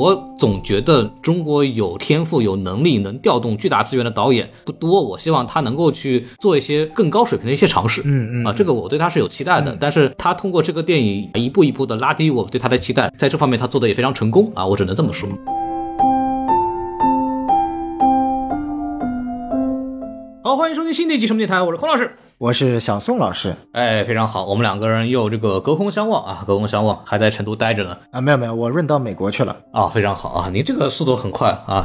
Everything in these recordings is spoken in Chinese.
我总觉得中国有天赋、有能力、能调动巨大资源的导演不多。我希望他能够去做一些更高水平的一些尝试。嗯嗯啊，这个我对他是有期待的。但是他通过这个电影一步一步的拉低我对他的期待，在这方面他做的也非常成功啊，我只能这么说。好，欢迎收听新的一集什么电台，我是孔老师。我是小宋老师哎，非常好，我们两个人又这个隔空相望啊，隔空相望，还在成都待着呢。啊，没有没有，我润到美国去了。啊，非常好啊，您这个速度很快啊，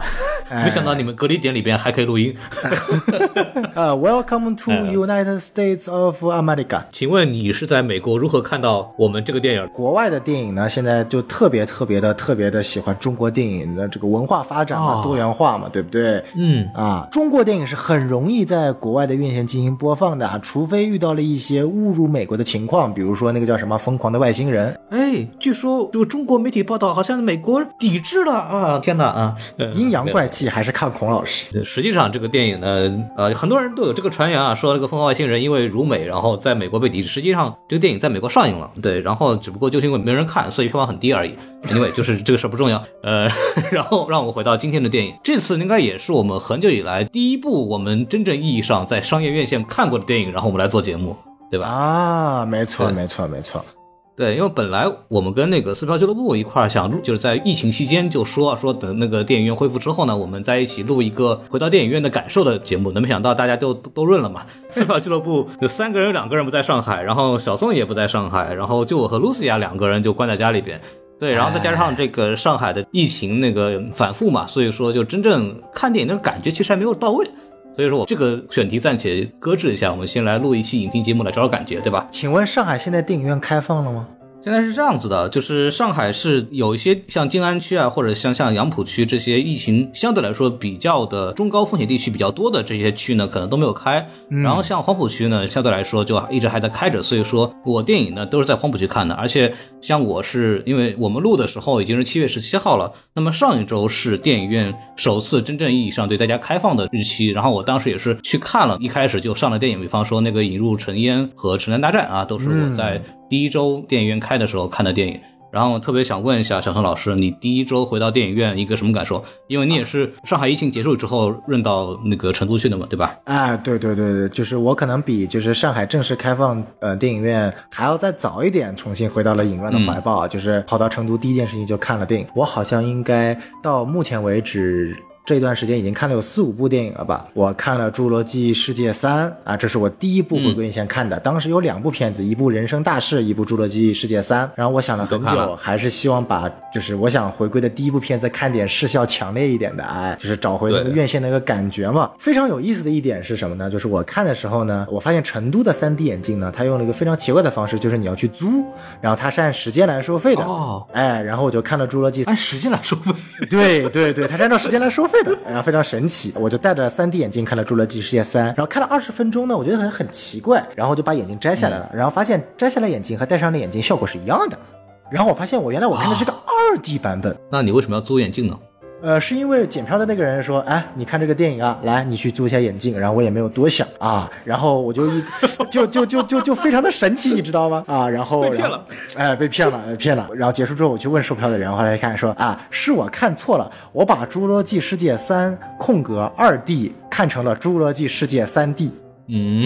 没想到你们隔离点里边还可以录音。呃，Welcome to United States of America。请问你是在美国如何看到我们这个电影？国外的电影呢，现在就特别特别的特别的喜欢中国电影的这个文化发展嘛，哦多元化嘛，对不对？嗯，啊，中国电影是很容易在国外的院线进行播放的啊，除非遇到了一些侮辱美国的情况，比如说那个叫什么《疯狂的外星人》。哎，据说这个中国媒体报道，好像美国抵制了啊！天哪啊！呃 阴阳怪气还是看孔老师。呃 实际上，这个电影呢，呃，很多人都有这个传言啊，说这个《疯狂外星人》因为辱美，然后在美国被抵制。实际上，这个电影在美国上映了，对，然后只不过就是因为没人看，所以票房很低而已。因为就是这个事儿不重要。呃，然后让我们回到今天的电影，这次应该也是我们很久以来第一部我们真正意义上在商业院线看过的电影，然后我们来做节目，对吧？啊，没错，没错，没错。对，因为本来我们跟那个撕票俱乐部一块儿想录，就是在疫情期间就说说等那个电影院恢复之后呢，我们在一起录一个回到电影院的感受的节目。那没想到大家就都都润了嘛，撕票俱乐部有三个人，两个人不在上海，然后小宋也不在上海，然后就我和露西亚两个人就关在家里边。对，然后再加上这个上海的疫情那个反复嘛，所以说就真正看电影的感觉其实还没有到位。所以说我这个选题暂且搁置一下，我们先来录一期影评节目来找找感觉，对吧？请问上海现在电影院开放了吗？现在是这样子的，就是上海是有一些像静安区啊，或者像像杨浦区这些疫情相对来说比较的中高风险地区比较多的这些区呢，可能都没有开。然后像黄浦区呢，相对来说就一直还在开着，所以说我电影呢都是在黄浦区看的。而且像我是因为我们录的时候已经是七月十七号了，那么上一周是电影院首次真正意义上对大家开放的日期，然后我当时也是去看了，一开始就上了电影，比方说那个《引入尘烟》和《城南大战》啊，都是我在。第一周电影院开的时候看的电影，然后特别想问一下小宋老师，你第一周回到电影院一个什么感受？因为你也是上海疫情结束之后润到那个成都去的嘛，对吧？啊，对对对对，就是我可能比就是上海正式开放呃电影院还要再早一点，重新回到了影院的怀抱啊，就是跑到成都第一件事情就看了电影。我好像应该到目前为止。这段时间已经看了有四五部电影了吧？我看了《侏罗纪世界三》啊，这是我第一部回归院线看的。当时有两部片子，一部《人生大事》，一部《侏罗纪世界三》。然后我想了很久，了还是希望把就是我想回归的第一部片子看点视效强烈一点的，哎，就是找回那个院线那个感觉嘛。非常有意思的一点是什么呢？就是我看的时候呢，我发现成都的 3D 眼镜呢，它用了一个非常奇怪的方式，就是你要去租，然后它是按时间来收费的。哦哎，然后我就看了《侏罗纪》，按时间来收费。对对对，它是按照时间来收费的，然后非常神奇。我就戴着 3D 眼镜看了《侏罗纪世界三》，然后看了二十分钟呢，我觉得很很奇怪，然后就把眼镜摘下来了，然后发现摘下来眼镜和戴上的眼镜效果是一样的。然后我发现我原来我看的是个二 D 版本，那你为什么要租眼镜呢？呃，是因为检票的那个人说，哎，你看这个电影啊，来，你去租一下眼镜。然后我也没有多想啊，然后我就一 就就就就就非常的神奇，你知道吗？啊，然后被骗了，哎，被骗了，被 骗了。然后结束之后，我去问售票的人，后来一看说啊，是我看错了，我把《侏罗纪世界三》空格二 D 看成了《侏罗纪世界三 D》。嗯，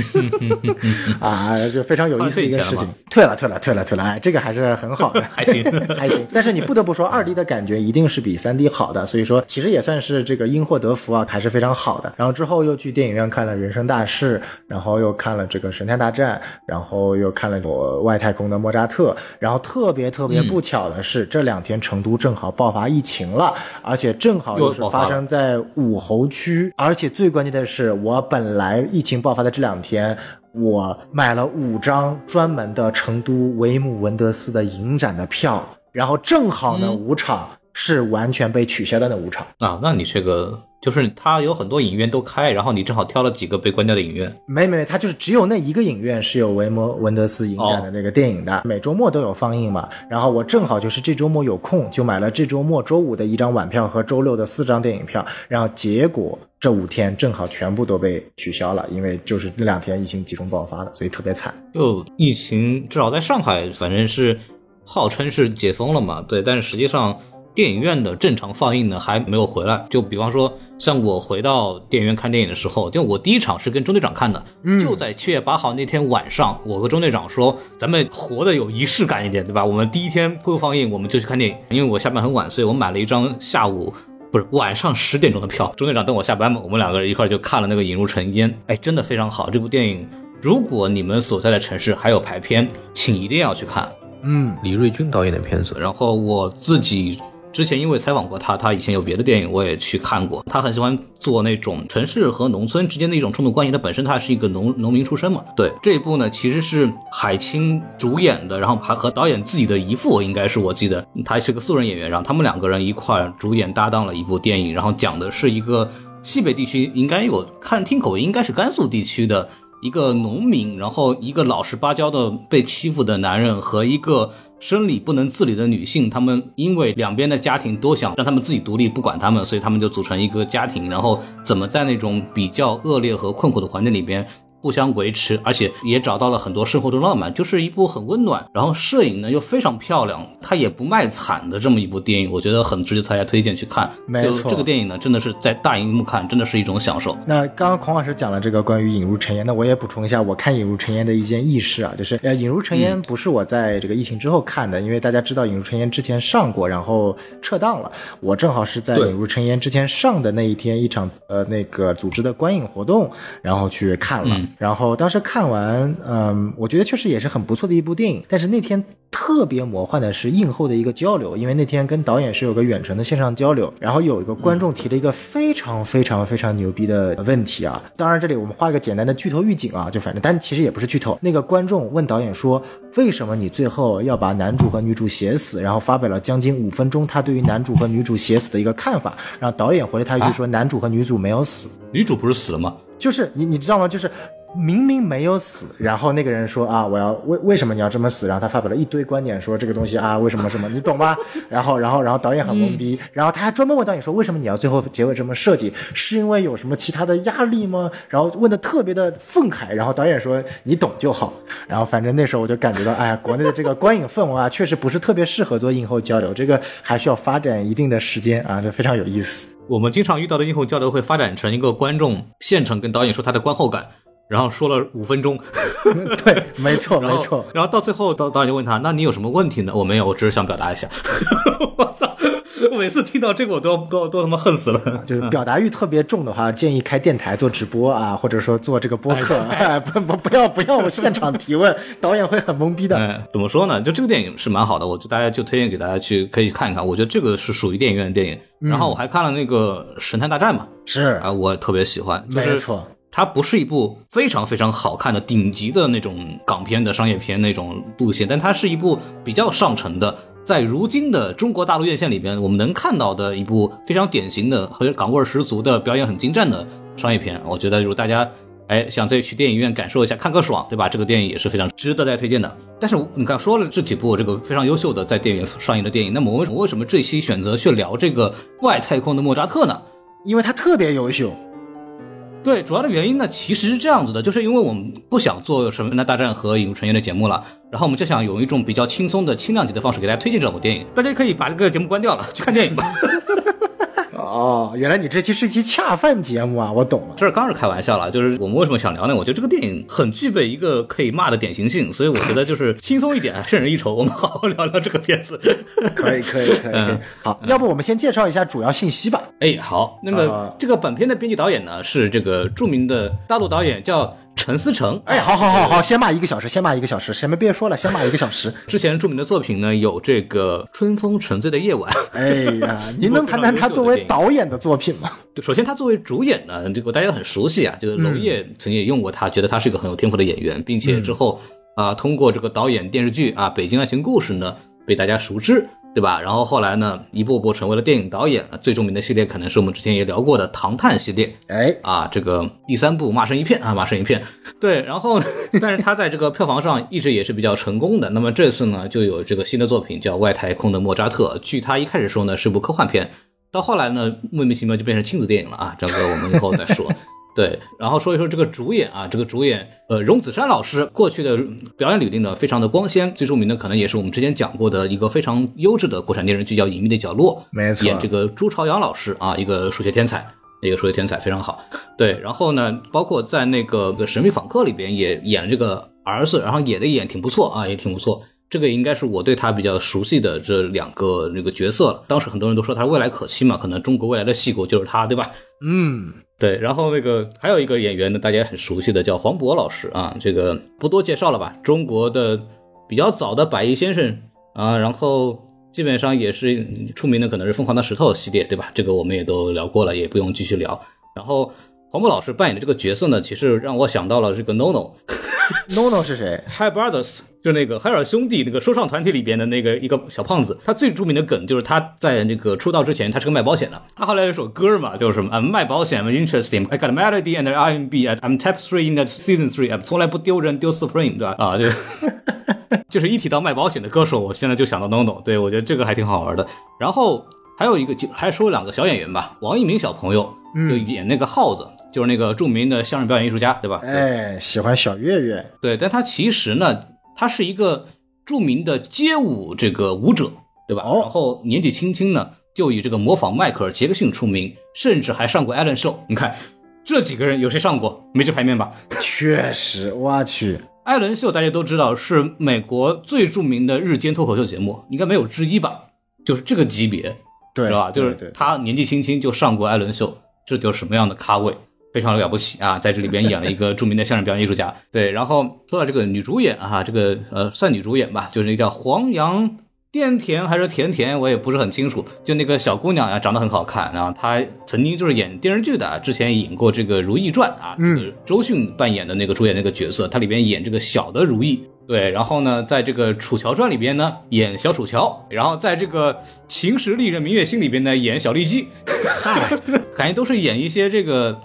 啊，就非常有意思的一个事情。退了，退了，退了，退了，哎，这个还是很好的，还行 还行。但是你不得不说，二 D 的感觉一定是比三 D 好的，所以说其实也算是这个因祸得福啊，还是非常好的。然后之后又去电影院看了《人生大事》，然后又看了这个《神探大战》，然后又看了我外太空的莫扎特。然后特别特别不巧的是，这两天成都正好爆发疫情了，而且正好又是发生在武侯区，而且最关键的是，我本来疫情爆发的这两天，我买了五张专门的成都维姆文德斯的影展的票，然后正好呢，五场是完全被取消的那五场。啊，那你这个就是它有很多影院都开，然后你正好挑了几个被关掉的影院。没没没，它就是只有那一个影院是有维摩文德斯影展的那个电影的，每周末都有放映嘛。然后我正好就是这周末有空，就买了这周末周五的一张晚票和周六的四张电影票。然后结果这五天正好全部都被取消了，因为就是那两天疫情集中爆发了，所以特别惨。就疫情至少在上海，反正是号称是解封了嘛，对，但是实际上电影院的正常放映呢还没有回来。就比方说，像我回到电影院看电影的时候，就我第一场是跟中队长看的，嗯就在七月八号那天晚上，我和中队长说，咱们活的有仪式感一点，对吧？我们第一天会放映，我们就去看电影。因为我下班很晚，所以我买了一张下午。不是晚上十点钟的票，中队长等我下班嘛，我们两个人一块就看了那个《引入尘烟》，哎，真的非常好。这部电影，如果你们所在的城市还有排片，请一定要去看。嗯，李瑞军导演的片子，然后我自己。之前因为采访过他，他以前有别的电影我也去看过。他很喜欢做那种城市和农村之间的一种冲突关系。他本身他是一个农农民出身嘛。对这一部呢，其实是海清主演的，然后还和导演自己的姨父，应该是我记得他是个素人演员，然后他们两个人一块主演搭档了一部电影，然后讲的是一个西北地区，应该有看听口音应该是甘肃地区的。一个农民，然后一个老实巴交的被欺负的男人和一个生理不能自理的女性，她们因为两边的家庭都想让她们自己独立，不管她们，所以她们就组成一个家庭，然后怎么在那种比较恶劣和困苦的环境里边。互相维持，而且也找到了很多生活中浪漫，就是一部很温暖，然后摄影呢又非常漂亮，它也不卖惨的这么一部电影，我觉得很值得大家推荐去看。没错，这个电影呢真的是在大荧幕看，真的是一种享受。那刚刚孔老师讲了这个关于《引入尘烟》，那我也补充一下，我看《引入尘烟》的一件轶事啊，就是呃，《引入尘烟》不是我在这个疫情之后看的，因为大家知道《引入尘烟》之前上过，然后撤档了。我正好是在《引入尘烟》之前上的那一天，一场呃那个组织的观影活动，然后去看了，然后当时。看完，嗯，我觉得确实也是很不错的一部电影。但是那天特别魔幻的是映后的一个交流，因为那天跟导演是有个远程的线上交流，然后有一个观众提了一个非常非常非常牛逼的问题啊。当然这里我们画一个简单的剧透预警啊，就反正，但其实也不是剧透。那个观众问导演说：“为什么你最后要把男主和女主写死？”然后发表了将近五分钟他对于男主和女主写死的一个看法。然后导演回了他一句说：“男主和女主没有死，女主不是死了吗？就是你你知道吗？就是。”明明没有死，然后那个人说啊，我要为为什么你要这么死？然后他发表了一堆观点，说这个东西啊，为什么什么，你懂吧？然后，然后，然后导演很懵逼，然后他还专门问导演说，为什么你要最后结尾这么设计？是因为有什么其他的压力吗？然后问的特别的愤慨，然后导演说你懂就好。然后反正那时候我就感觉到，哎呀，国内的这个观影氛围啊，确实不是特别适合做映后交流，这个还需要发展一定的时间啊，这非常有意思。我们经常遇到的映后交流会发展成一个观众现场跟导演说他的观后感。然后说了五分钟，对，没错，没错。然后到最后，导导演就问他：“那你有什么问题呢？”我没有，我只是想表达一下。我操！我每次听到这个，我都都都他妈恨死了。就是表达欲特别重的话，建议开电台做直播啊，或者说做这个播客。不不不要不要现场提问，导演会很懵逼的。哎，怎么说呢？就这个电影是蛮好的，我就大家就推荐给大家去可以看一看。我觉得这个是属于电影院的电影。然后我还看了那个《神探大战》嘛，是啊，我特别喜欢。没错。它不是一部非常非常好看的顶级的那种港片的商业片那种路线，但它是一部比较上乘的，在如今的中国大陆院线里边，我们能看到的一部非常典型的和港味十足的表演很精湛的商业片。我觉得，如果大家哎想再去电影院感受一下，看个爽，对吧？这个电影也是非常值得大家推荐的。但是你看说了这几部这个非常优秀的在电影院上映的电影，那么为什么为什么这期选择去聊这个外太空的莫扎特呢？因为他特别优秀。对，主要的原因呢，其实是这样子的，就是因为我们不想做《什么大战》和《引入尘烟》的节目了，然后我们就想用一种比较轻松的轻量级的方式给大家推荐这部电影。大家可以把这个节目关掉了，去看电影吧。哦，原来你这期是一期恰饭节目啊！我懂了，这是刚是开玩笑了。就是我们为什么想聊呢？我觉得这个电影很具备一个可以骂的典型性，所以我觉得就是轻松一点，胜人一筹。我们好好聊聊这个片子。可以，可以，可以。好，要不我们先介绍一下主要信息吧。哎，好。那么这个本片的编剧导演呢，是这个著名的大陆导演，叫。陈思诚，哎，好好好好，先骂一个小时，先骂一个小时，什么别说了，先骂一个小时。之前著名的作品呢，有这个《春风沉醉的夜晚》。哎呀，您能谈谈他作为导演的作品吗？对，首先他作为主演呢，这个大家都很熟悉啊，就是娄烨曾经也用过他，觉得他是一个很有天赋的演员，并且之后啊，通过这个导演电视剧啊《北京爱情故事》呢，被大家熟知。对吧？然后后来呢，一步步成为了电影导演。最著名的系列可能是我们之前也聊过的《唐探》系列。哎，啊，这个第三部骂声一片啊，骂声一片。对，然后，但是他在这个票房上一直也是比较成功的。那么这次呢，就有这个新的作品叫《外太空的莫扎特》。据他一开始说呢，是部科幻片，到后来呢，莫名其妙就变成亲子电影了啊。这个我们以后再说。对，然后说一说这个主演啊，这个主演呃，荣梓杉老师过去的表演履历呢非常的光鲜，最著名的可能也是我们之前讲过的一个非常优质的国产电视剧叫《隐秘的角落》，没错演这个朱朝阳老师啊，一个数学天才，一个数学天才非常好。对，然后呢，包括在那个《神秘访客》里边也演了这个儿子，然后演的演挺不错啊，也挺不错。这个应该是我对他比较熟悉的这两个那个角色了。当时很多人都说他未来可期嘛，可能中国未来的戏骨就是他，对吧？嗯，对，然后那个还有一个演员呢，大家很熟悉的叫黄渤老师啊，这个不多介绍了吧？中国的比较早的百亿先生啊，然后基本上也是出名的，可能是疯狂的石头系列，对吧？这个我们也都聊过了，也不用继续聊。然后黄渤老师扮演的这个角色呢，其实让我想到了这个 NONO。NONO 是谁？Hi Brothers，就那个海尔兄弟那个说唱团体里边的那个一个小胖子，他最著名的梗就是他在那个出道之前，他是个卖保险的。他后来有首歌嘛，就是什么啊卖保险 I'm interesting, I got a melody and R&B, I'm top three in the season three，从来不丢人丢 Supreme，对吧？啊，对，就是一提到卖保险的歌手，我现在就想到 NONO，对我觉得这个还挺好玩的。然后还有一个就还说两个小演员吧，王一鸣小朋友就演那个耗子。就是那个著名的相声表演艺术家，对吧？哎，喜欢小岳岳。对，但他其实呢，他是一个著名的街舞这个舞者，对吧？哦、然后年纪轻轻呢，就以这个模仿迈克尔·杰克逊出名，甚至还上过艾伦秀。你看这几个人有谁上过？没这牌面吧？确实，我去，艾伦秀大家都知道是美国最著名的日间脱口秀节目，应该没有之一吧？就是这个级别，对，吧？就是他年纪轻轻就上过艾伦秀，这就是什么样的咖位？非常了不起啊，在这里边演了一个著名的相声表演艺术家。对，然后说到这个女主演啊，这个呃算女主演吧，就是那叫黄杨电甜还是甜甜，我也不是很清楚。就那个小姑娘呀、啊，长得很好看，然后她曾经就是演电视剧的，之前演过这个《如懿传》啊，嗯这个周迅扮演的那个主演那个角色，她里边演这个小的如懿。对，然后呢，在这个《楚乔传》里边呢演小楚乔，然后在这个《秦时丽人明月心》里边呢演小丽姬，感觉都是演一些这个。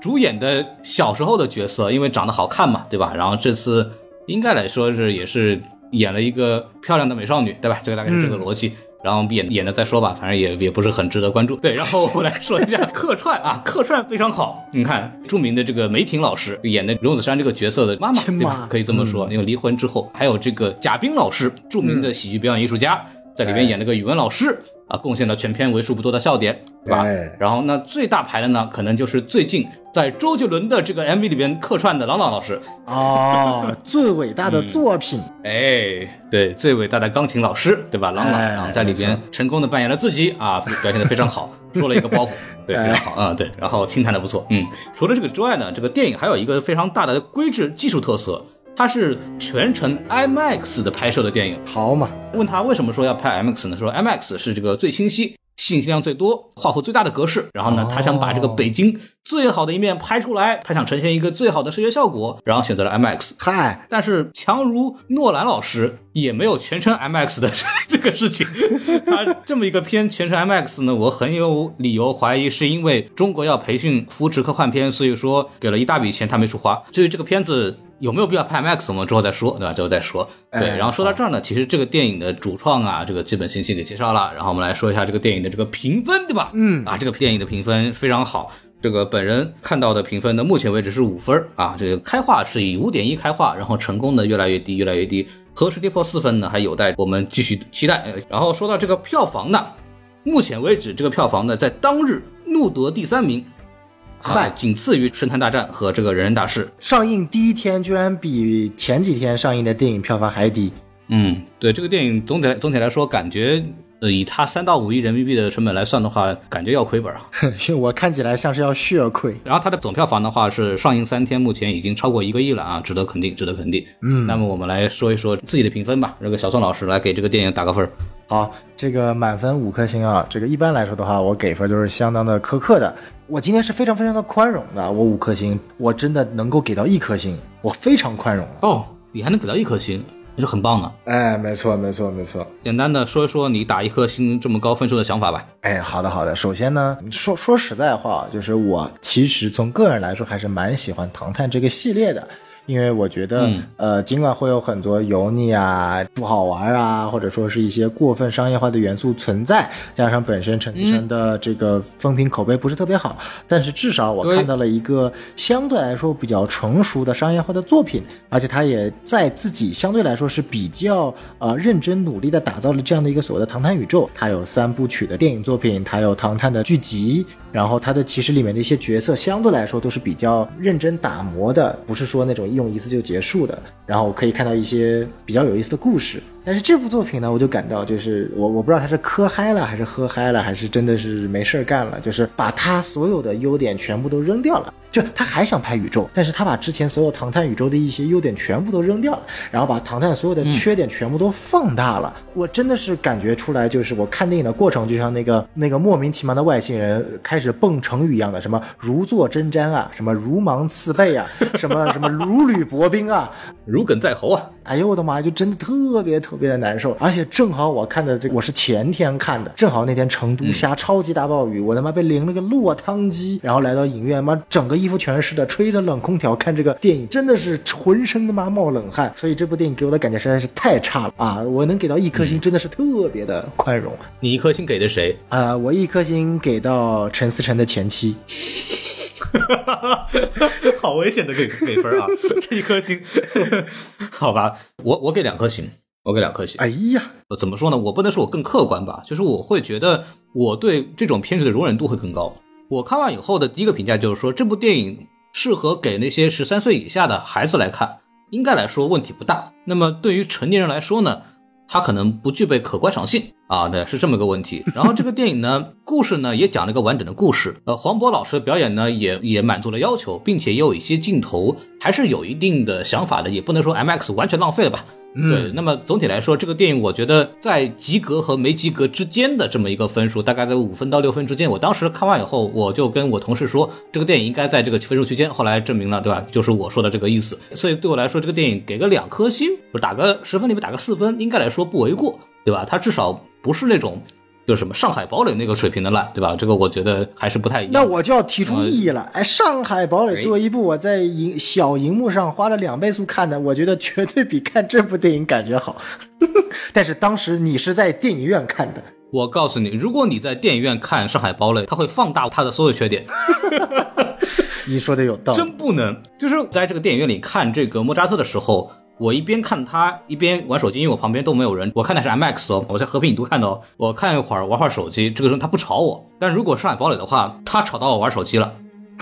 主演的小时候的角色，因为长得好看嘛，对吧？然后这次应该来说是也是演了一个漂亮的美少女，对吧？这个大概是这个逻辑。嗯、然后演演了再说吧，反正也也不是很值得关注。对，然后我来说一下 客串啊，客串非常好。你看，著名的这个梅婷老师演的荣梓杉这个角色的妈妈，对吧？可以这么说，嗯、因为离婚之后，还有这个贾冰老师，著名的喜剧表演艺术家，嗯、在里面演了个语文老师。啊，贡献了全片为数不多的笑点，对吧？哎、然后那最大牌的呢，可能就是最近在周杰伦的这个 MV 里边客串的郎朗老师。哦，最伟大的作品。嗯、哎，对，最伟大的钢琴老师，对吧？郎朗，哎、然后在里边成功的扮演了自己啊，表现的非常好，说了一个包袱，对，非常好啊，对，然后轻弹的不错，嗯。除了这个之外呢，这个电影还有一个非常大的规制技术特色。它是全程 IMAX 的拍摄的电影，好嘛？问他为什么说要拍 IMAX 呢？说 IMAX 是这个最清晰、信息量最多、画幅最大的格式。然后呢，他想把这个北京最好的一面拍出来，他想呈现一个最好的视觉效果，然后选择了 IMAX。嗨，但是强如诺兰老师也没有全程 IMAX 的 这个事情。他这么一个片全程 IMAX 呢，我很有理由怀疑是因为中国要培训扶持科幻片，所以说给了一大笔钱他没处花。至于这个片子。有没有必要拍 IMAX？我们之后再说，对吧？之后再说。对，哎、然后说到这儿呢，其实这个电影的主创啊，这个基本信息给介绍了。然后我们来说一下这个电影的这个评分，对吧？嗯，啊，这个电影的评分非常好。这个本人看到的评分呢，目前为止是五分啊。这个开画是以五点一开画，然后成功的越来越低，越来越低。何时跌破四分呢？还有待我们继续期待。然后说到这个票房呢，目前为止这个票房呢，在当日怒得第三名。嗨，仅次于《神探大战》和这个《人人大事》。上映第一天居然比前几天上映的电影票房还低。嗯，对这个电影总体总体来说，感觉呃以他三到五亿人民币的成本来算的话，感觉要亏本啊。我看起来像是要血亏。然后它的总票房的话是上映三天，目前已经超过一个亿了啊，值得肯定，值得肯定。嗯，那么我们来说一说自己的评分吧。这个小宋老师来给这个电影打个分。好，这个满分五颗星啊，这个一般来说的话，我给分都是相当的苛刻的。我今天是非常非常的宽容的，我五颗星，我真的能够给到一颗星，我非常宽容哦，你还能给到一颗星，那就很棒了。哎，没错，没错，没错。简单的说一说你打一颗星这么高分数的想法吧。哎，好的，好的。首先呢，说说实在话，就是我其实从个人来说还是蛮喜欢《唐探》这个系列的。因为我觉得，呃，尽管会有很多油腻啊、不好玩啊，或者说是一些过分商业化的元素存在，加上本身陈思诚的这个风评口碑不是特别好，但是至少我看到了一个相对来说比较成熟的商业化的作品，而且他也在自己相对来说是比较呃认真努力的打造了这样的一个所谓的唐探宇宙。他有三部曲的电影作品，他有唐探的剧集。然后他的其实里面的一些角色相对来说都是比较认真打磨的，不是说那种用一次就结束的。然后可以看到一些比较有意思的故事。但是这部作品呢，我就感到就是我我不知道他是磕嗨了还是喝嗨了，还是真的是没事儿干了，就是把他所有的优点全部都扔掉了。就他还想拍宇宙，但是他把之前所有唐探宇宙的一些优点全部都扔掉了，然后把唐探所有的缺点全部都放大了。我真的是感觉出来，就是我看电影的过程，就像那个那个莫名其妙的外星人开始蹦成语一样的，什么如坐针毡啊，什么如芒刺背啊，什么什么如履薄冰啊，如鲠在喉啊。哎呦我的妈呀，就真的特别特别的难受。而且正好我看的这，我是前天看的，正好那天成都下超级大暴雨，我他妈被淋了个落汤鸡，然后来到影院，妈整个。衣服全是湿的，吹着冷空调看这个电影，真的是浑身他妈冒冷汗。所以这部电影给我的感觉实在是太差了啊！我能给到一颗星，真的是特别的宽容。你一颗星给的谁？啊，我一颗星给到陈思诚的前妻。好危险的给给分啊！这一颗星，好吧，我我给两颗星，我给两颗星。哎呀，怎么说呢？我不能说我更客观吧，就是我会觉得我对这种片子的容忍度会更高。我看完以后的第一个评价就是说，这部电影适合给那些十三岁以下的孩子来看，应该来说问题不大。那么对于成年人来说呢，它可能不具备可观赏性啊，对，是这么个问题。然后这个电影呢，故事呢也讲了一个完整的故事，呃，黄渤老师的表演呢也也满足了要求，并且也有一些镜头还是有一定的想法的，也不能说 M X 完全浪费了吧。对，那么总体来说，这个电影我觉得在及格和没及格之间的这么一个分数，大概在五分到六分之间。我当时看完以后，我就跟我同事说，这个电影应该在这个分数区间。后来证明了，对吧？就是我说的这个意思。所以对我来说，这个电影给个两颗星，打个十分里面打个四分，应该来说不为过，对吧？它至少不是那种。就是什么上海堡垒那个水平的烂，对吧？这个我觉得还是不太一样。那我就要提出异议了。哎，上海堡垒作为一部我在银小荧幕上花了两倍速看的，我觉得绝对比看这部电影感觉好。但是当时你是在电影院看的，我告诉你，如果你在电影院看上海堡垒，它会放大它的所有缺点。你说的有道理，真不能。就是在这个电影院里看这个莫扎特的时候。我一边看他一边玩手机，因为我旁边都没有人。我看的是 MX 哦，我在和平影都看的哦。我看一会儿玩会儿手机，这个时候他不吵我。但如果上海堡垒的话，他吵到我玩手机了，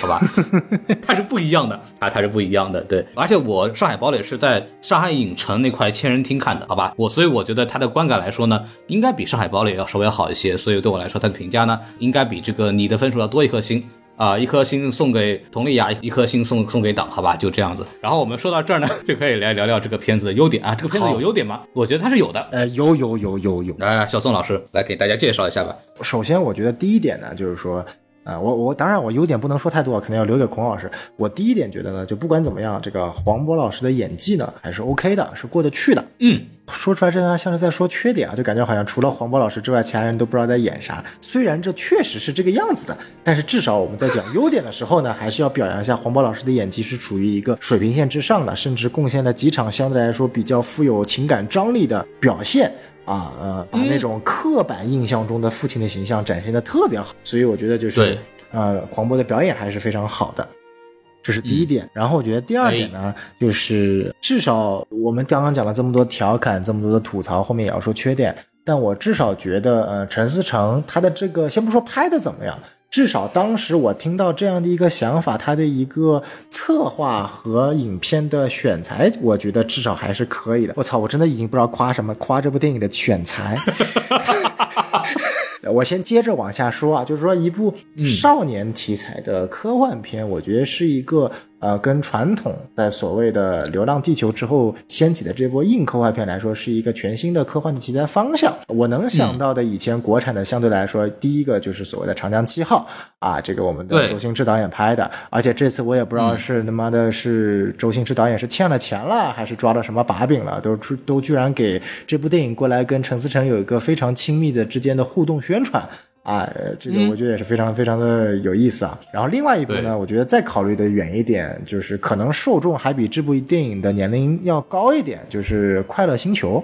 好吧？他是不一样的啊，他是不一样的。对，而且我上海堡垒是在上海影城那块千人厅看的，好吧？我所以我觉得他的观感来说呢，应该比上海堡垒要稍微好一些。所以对我来说，他的评价呢，应该比这个你的分数要多一颗星。啊，一颗星送给佟丽娅，一颗星送送给党，好吧，就这样子。然后我们说到这儿呢，就可以来聊聊这个片子的优点啊。这个片子有优点吗？我觉得它是有的。呃，有有有有有。来，小宋老师来给大家介绍一下吧。首先，我觉得第一点呢，就是说。啊，我我当然我优点不能说太多，肯定要留给孔老师。我第一点觉得呢，就不管怎么样，这个黄渤老师的演技呢还是 OK 的，是过得去的。嗯，说出来这话像是在说缺点啊，就感觉好像除了黄渤老师之外，其他人都不知道在演啥。虽然这确实是这个样子的，但是至少我们在讲优点的时候呢，还是要表扬一下黄渤老师的演技是处于一个水平线之上的，甚至贡献了几场相对来说比较富有情感张力的表现。啊呃，把那种刻板印象中的父亲的形象展现的特别好，所以我觉得就是呃，黄渤的表演还是非常好的，这是第一点。然后我觉得第二点呢，就是至少我们刚刚讲了这么多调侃，这么多的吐槽，后面也要说缺点，但我至少觉得呃，陈思诚他的这个先不说拍的怎么样。至少当时我听到这样的一个想法，他的一个策划和影片的选材，我觉得至少还是可以的。我操，我真的已经不知道夸什么，夸这部电影的选材。我先接着往下说啊，就是说一部少年题材的科幻片，我觉得是一个。呃，跟传统在所谓的《流浪地球》之后掀起的这波硬科幻片来说，是一个全新的科幻的题材方向。我能想到的以前国产的，相对来说，第一个就是所谓的《长江七号》啊，这个我们的周星驰导演拍的。而且这次我也不知道是他妈的是周星驰导演是欠了钱了，还是抓到什么把柄了，都出都居然给这部电影过来跟陈思诚有一个非常亲密的之间的互动宣传。啊，呃这个我觉得也是非常非常的有意思啊。然后另外一部呢，我觉得再考虑的远一点，就是可能受众还比这部电影的年龄要高一点，就是《快乐星球》。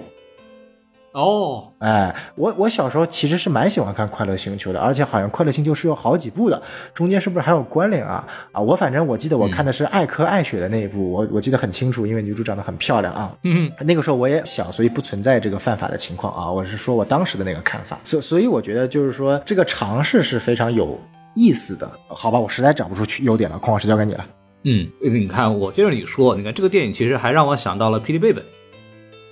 哦，哎，我我小时候其实是蛮喜欢看《快乐星球》的，而且好像《快乐星球》是有好几部的，中间是不是还有关联啊？啊，我反正我记得我看的是艾科艾雪的那一部，我我记得很清楚，因为女主长得很漂亮啊。嗯，那个时候我也小，所以不存在这个犯法的情况啊。我是说我当时的那个看法，所所以我觉得就是说这个尝试是非常有意思的。好吧，我实在找不出去优点了，孔老师交给你了。嗯，你看我接着你说，你看这个电影其实还让我想到了《霹雳贝贝》，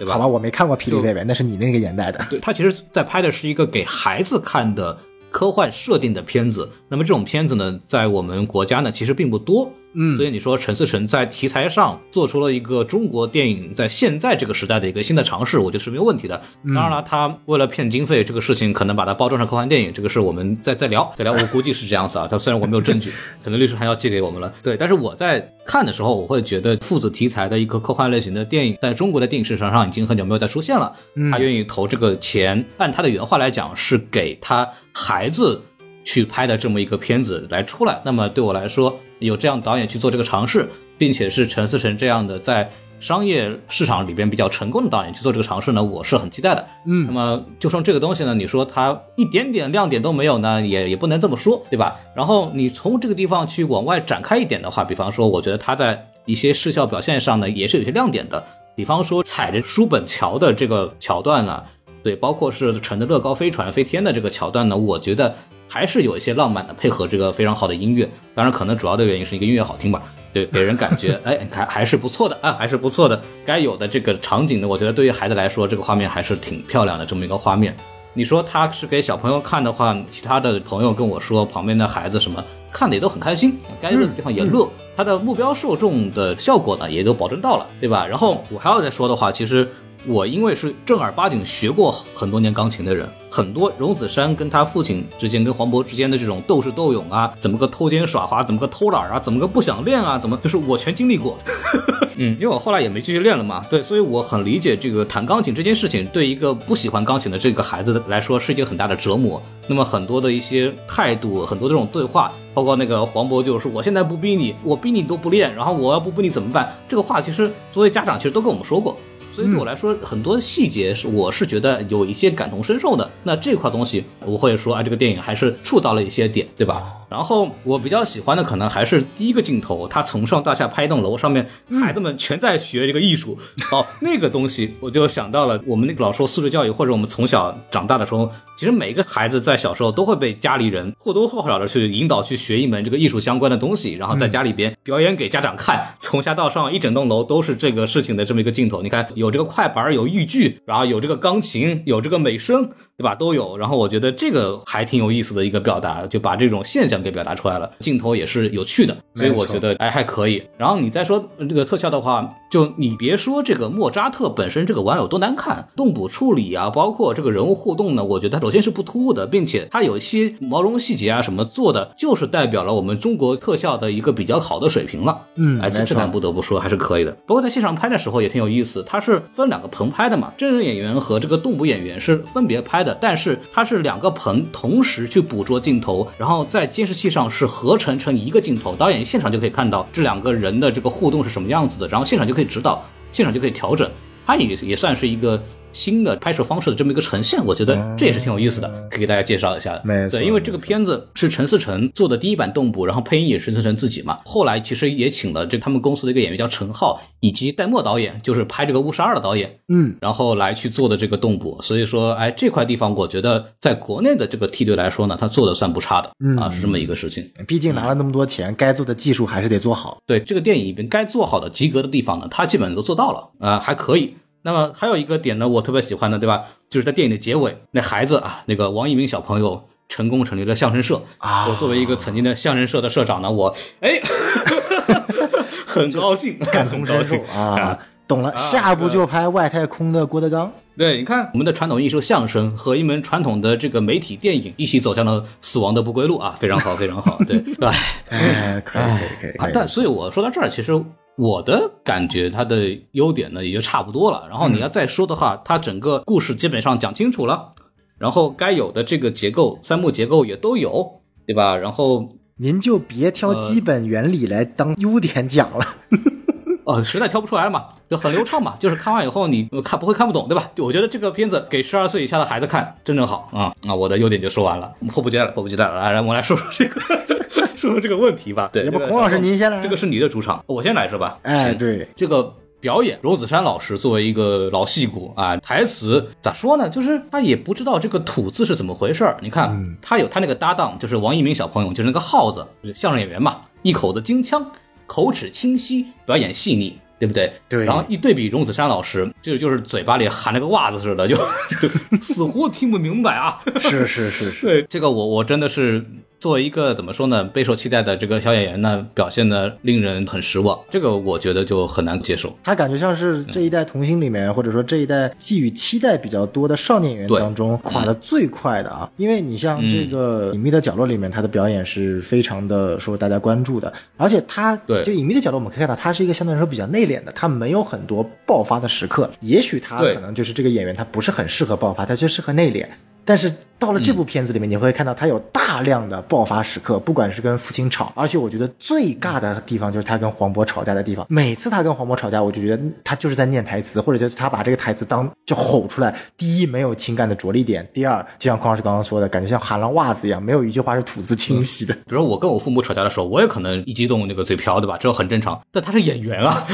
对吧？好吧，我没看过《霹雳贝贝》，那是你那个年代的。对，他其实在拍的是一个给孩子看的科幻设定的片子。那么这种片子呢，在我们国家呢其实并不多。嗯所以你说陈思诚在题材上做出了一个中国电影在现在这个时代的一个新的尝试，我觉得是没有问题的。当然了，他为了骗经费，这个事情可能把它包装成科幻电影，这个事我们再再聊再聊。我估计是这样子啊，他虽然我没有证据，可能律师函要寄给我们了。对，但是我在看的时候，我会觉得父子题材的一个科幻类型的电影，在中国的电影市场上已经很久没有再出现了。他愿意投这个钱，按他的原话来讲，是给他孩子去拍的这么一个片子来出来。那么对我来说，有这样导演去做这个尝试，并且是陈思诚这样的在商业市场里边比较成功的导演去做这个尝试呢，我是很期待的。嗯，那么就从这个东西呢，你说它一点点亮点都没有呢，也也不能这么说，对吧？然后你从这个地方去往外展开一点的话，比方说，我觉得它在一些视效表现上呢，也是有些亮点的。比方说踩着书本桥的这个桥段呢，对，包括是乘着乐高飞船飞天的这个桥段呢，我觉得还是有一些浪漫的，配合这个非常好的音乐。当然，可能主要的原因是一个音乐好听吧，对，给人感觉，哎，还还是不错的啊，还是不错的。该有的这个场景呢，我觉得对于孩子来说，这个画面还是挺漂亮的，这么一个画面。你说他是给小朋友看的话，其他的朋友跟我说，旁边的孩子什么看的也都很开心，该乐的地方也乐，他的目标受众的效果呢也都保证到了，对吧？然后我还要再说的话，其实我因为是正儿八经学过很多年钢琴的人，很多荣子杉跟他父亲之间、跟黄渤之间的这种斗智斗勇啊，怎么个偷奸耍滑，怎么个偷懒啊，怎么个不想练啊，怎么就是我全经历过。嗯，因为我后来也没继续练了嘛，对，所以我很理解这个弹钢琴这件事情，对一个不喜欢钢琴的这个孩子来说是一件很大的折磨。那么很多的一些态度，很多这种对话，包括那个黄渤就是我现在不逼你，我逼你都不练，然后我要不逼你怎么办？这个话其实作为家长其实都跟我们说过。所以对我来说，很多细节是我是觉得有一些感同身受的。那这块东西，我会说啊，这个电影还是触到了一些点，对吧？然后我比较喜欢的可能还是第一个镜头，他从上到下拍一栋楼，上面孩子们全在学这个艺术。哦，那个东西我就想到了我们那个老说素质教育，或者我们从小长大的时候，其实每个孩子在小时候都会被家里人或多或少的去引导去学一门这个艺术相关的东西，然后在家里边表演给家长看，从下到上一整栋楼都是这个事情的这么一个镜头。你看有这个快板，有豫剧，然后有这个钢琴，有这个美声，对吧？都有。然后我觉得这个还挺有意思的一个表达，就把这种现象给表达出来了。镜头也是有趣的，所以我觉得哎还可以。然后你再说呃这个特效的话，就你别说这个莫扎特本身这个玩有多难看，动捕处理啊，包括这个人物互动呢，我觉得它首先是不突兀的，并且它有一些毛绒细节啊什么做的，就是代表了我们中国特效的一个比较好的水平了。哎，这嗯没错这点不得不说还是可以的。包括在现场拍的时候也挺有意思，它是分两个棚拍的嘛，真人演员和这个动捕演员是分别拍的，但是它是两个棚同时去捕捉镜头，然后在监视实际上是合成成一个镜头，导演现场就可以看到这两个人的这个互动是什么样子的，然后现场就可以指导，现场就可以调整。它也也算是一个新的拍摄方式的这么一个呈现，我觉得这也是挺有意思的，可以给大家介绍一下的。没错对，因为这个片子是陈思诚做的第一版动捕，然后配音也是陈思诚自己嘛。后来其实也请了这他们公司的一个演员叫陈浩，以及戴墨导演，就是拍这个《误杀二》的导演，嗯，然后来去做的这个动捕。所以说，哎，这块地方我觉得在国内的这个梯队来说呢，他做的算不差的，嗯啊，是这么一个事情。毕竟拿了那么多钱，该做的技术还是得做好。对这个电影里边该做好的及格的地方呢，他基本都做到了，啊、还可以。那么还有一个点呢，我特别喜欢的，对吧？就是在电影的结尾，那孩子啊，那个王一鸣小朋友成功成立了相声社啊我作为一个曾经的相声社的社长呢，我哎，很高兴，感同身受啊！懂了，下部就拍外太空的郭德纲。对，你看我们的传统艺术相声和一门传统的这个媒体电影一起走向了死亡的不归路啊，非常好，非常好。对，哎，哎，可以可以可以可以。，啊但所以我说到这儿，其实我的感觉它的优点呢也就差不多了。然后你要再说的话，它整个故事基本上讲清楚了。然后该有的这个结构，三幕结构也都有，对吧？然后您就别挑基本原理来当优点讲了。哦，实在挑不出来嘛，就很流畅嘛，就是看完以后你看不会看不懂，对吧？我觉得这个片子给十二岁以下的孩子看真正好啊啊！我的优点就说完了，迫不及待了，迫不及待了，来，我们来说说这个，说说这个问题吧。对，要不孔老师您先来，这个是你的主场，我先来是吧？哎，对，这个表演，荣子山老师作为一个老戏骨啊，台词咋说呢？就是他也不知道这个土字是怎么回事儿。你看，他有他那个搭档，就是王一鸣小朋友，就是那个耗子，相声演员嘛，一口子京腔，口齿清晰，表演细腻。对不对？对。然后一对比，荣梓杉老师，这就是嘴巴里含了个袜子似的，就 死活 听不明白啊！是是是是。对，这个我我真的是。作为一个怎么说呢，备受期待的这个小演员呢，表现的令人很失望，这个我觉得就很难接受。他感觉像是这一代童星里面，或者说这一代寄予期待比较多的少年演员当中垮的最快的啊。因为你像这个《隐秘的角落》里面，他的表演是非常的受大家关注的，而且他对就《隐秘的角落》，我们可以看到他是一个相对来说比较内敛的，他没有很多爆发的时刻。也许他可能就是这个演员，他不是很适合爆发，他却适合内敛。但是到了这部片子里面，你会看到他有大量的爆发时刻，不管是跟父亲吵，而且我觉得最尬的地方就是他跟黄渤吵架的地方。每次他跟黄渤吵架，我就觉得他就是在念台词，或者就是他把这个台词当就吼出来。第一，没有情感的着力点；第二，就像匡老师刚刚说的，感觉像含了袜子一样，没有一句话是吐字清晰的。比如我跟我父母吵架的时候，我也可能一激动那个嘴瓢，对吧？这很正常。但他是演员啊。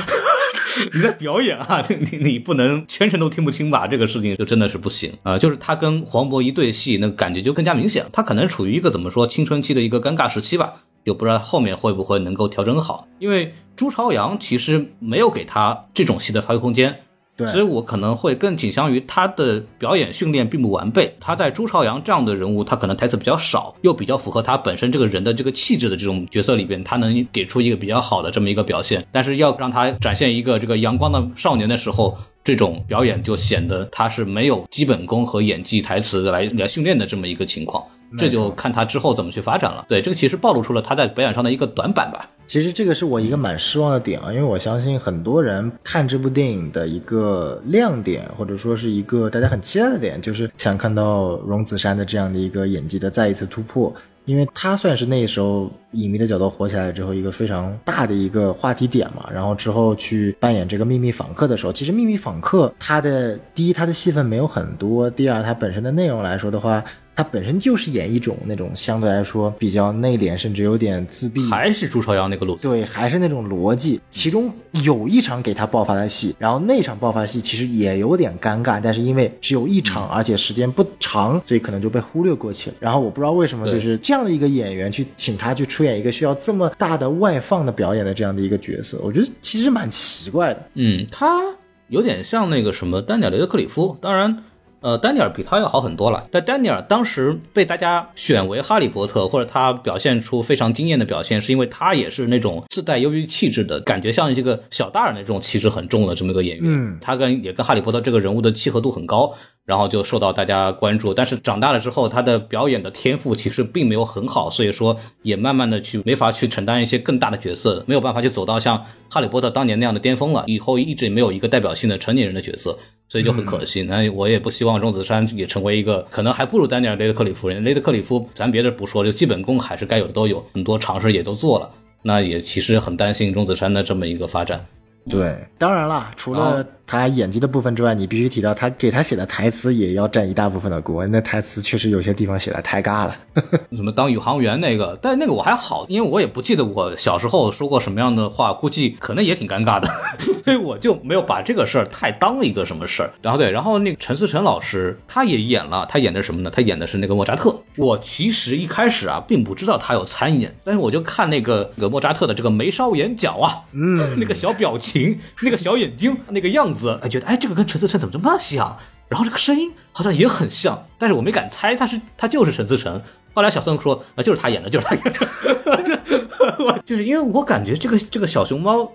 你在表演啊，你 你你不能全程都听不清吧？这个事情就真的是不行啊！就是他跟黄渤一对戏，那感觉就更加明显。他可能处于一个怎么说青春期的一个尴尬时期吧，就不知道后面会不会能够调整好。因为朱朝阳其实没有给他这种戏的发挥空间。所以我可能会更倾向于他的表演训练并不完备。他在朱朝阳这样的人物，他可能台词比较少，又比较符合他本身这个人的这个气质的这种角色里边，他能给出一个比较好的这么一个表现。但是要让他展现一个这个阳光的少年的时候，这种表演就显得他是没有基本功和演技台词来来训练的这么一个情况。这就看他之后怎么去发展了。对，这个其实暴露出了他在表演上的一个短板吧。其实这个是我一个蛮失望的点啊，因为我相信很多人看这部电影的一个亮点，或者说是一个大家很期待的点，就是想看到荣梓杉的这样的一个演技的再一次突破，因为他算是那时候影迷的角度火起来之后一个非常大的一个话题点嘛。然后之后去扮演这个秘密访客的时候，其实秘密访客他的第一他的戏份没有很多，第二他本身的内容来说的话。他本身就是演一种那种相对来说比较内敛，甚至有点自闭，还是朱朝阳那个路对，还是那种逻辑。其中有一场给他爆发的戏，然后那场爆发戏其实也有点尴尬，但是因为只有一场，而且时间不长，所以可能就被忽略过去了。然后我不知道为什么，就是这样的一个演员去请他去出演一个需要这么大的外放的表演的这样的一个角色，我觉得其实蛮奇怪的。嗯，他有点像那个什么丹尼尔·雷德克里夫，当然。呃，丹尼尔比他要好很多了。但丹尼尔当时被大家选为哈利波特，或者他表现出非常惊艳的表现，是因为他也是那种自带忧郁气质的感觉，像一个小大人的这种气质很重的这么一个演员。嗯，他跟也跟哈利波特这个人物的契合度很高，然后就受到大家关注。但是长大了之后，他的表演的天赋其实并没有很好，所以说也慢慢的去没法去承担一些更大的角色，没有办法去走到像哈利波特当年那样的巅峰了。以后一直没有一个代表性的成年人的角色。所以就很可惜，那我也不希望钟子山也成为一个可能还不如丹尼尔·雷德克里夫人。雷德克里夫，咱别的不说，就基本功还是该有的都有，很多尝试也都做了。那也其实很担心钟子山的这么一个发展。对，当然了，除了。他演技的部分之外，你必须提到他给他写的台词也要占一大部分的锅。那台词确实有些地方写的太尬了，什么当宇航员那个，但那个我还好，因为我也不记得我小时候说过什么样的话，估计可能也挺尴尬的，所以我就没有把这个事儿太当一个什么事儿。然后对，然后那个陈思诚老师他也演了，他演的什么呢？他演的是那个莫扎特。我其实一开始啊，并不知道他有参演，但是我就看那个那个莫扎特的这个眉梢眼角啊，嗯，那个小表情，那个小眼睛，那个样子，哎，觉得哎这个。跟陈思诚怎么这么像？然后这个声音好像也很像，但是我没敢猜他是他就是陈思诚。后来小宋说啊，就是他演的，就是他演的，就是因为我感觉这个这个小熊猫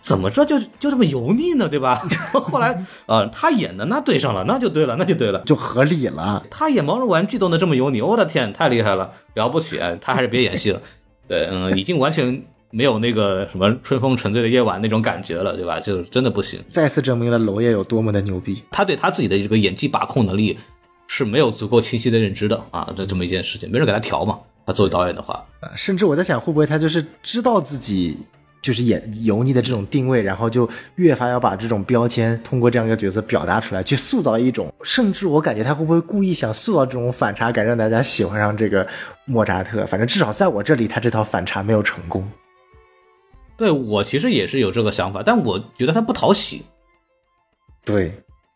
怎么着就就这么油腻呢，对吧？后来呃，他演的那对上了，那就对了，那就对了，就合理了。他演毛绒玩具都能这么油腻，我的天，太厉害了，了不起！他还是别演戏了。对，嗯，已经完全。没有那个什么春风沉醉的夜晚那种感觉了，对吧？就真的不行。再次证明了娄烨有多么的牛逼。他对他自己的这个演技把控能力是没有足够清晰的认知的啊，这这么一件事情，没人给他调嘛。他作为导演的话，呃甚至我在想，会不会他就是知道自己就是演油腻的这种定位，然后就越发要把这种标签通过这样一个角色表达出来，去塑造一种，甚至我感觉他会不会故意想塑造这种反差感，让大家喜欢上这个莫扎特？反正至少在我这里，他这套反差没有成功。对我其实也是有这个想法，但我觉得他不讨喜。对，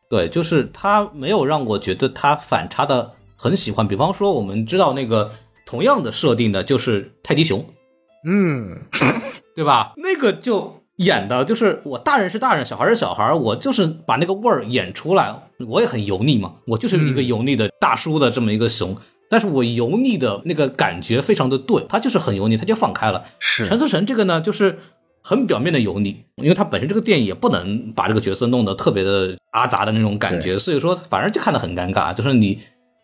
对，就是他没有让我觉得他反差的很喜欢。比方说，我们知道那个同样的设定的就是泰迪熊，嗯，对吧？那个就演的就是我大人是大人，小孩是小孩，我就是把那个味儿演出来。我也很油腻嘛，我就是一个油腻的大叔的这么一个熊，但是我油腻的那个感觉非常的对，他就是很油腻，他就放开了。是陈思诚这个呢，就是很表面的油腻，因为他本身这个电影也不能把这个角色弄得特别的阿杂的那种感觉，所以说反而就看得很尴尬，就是你。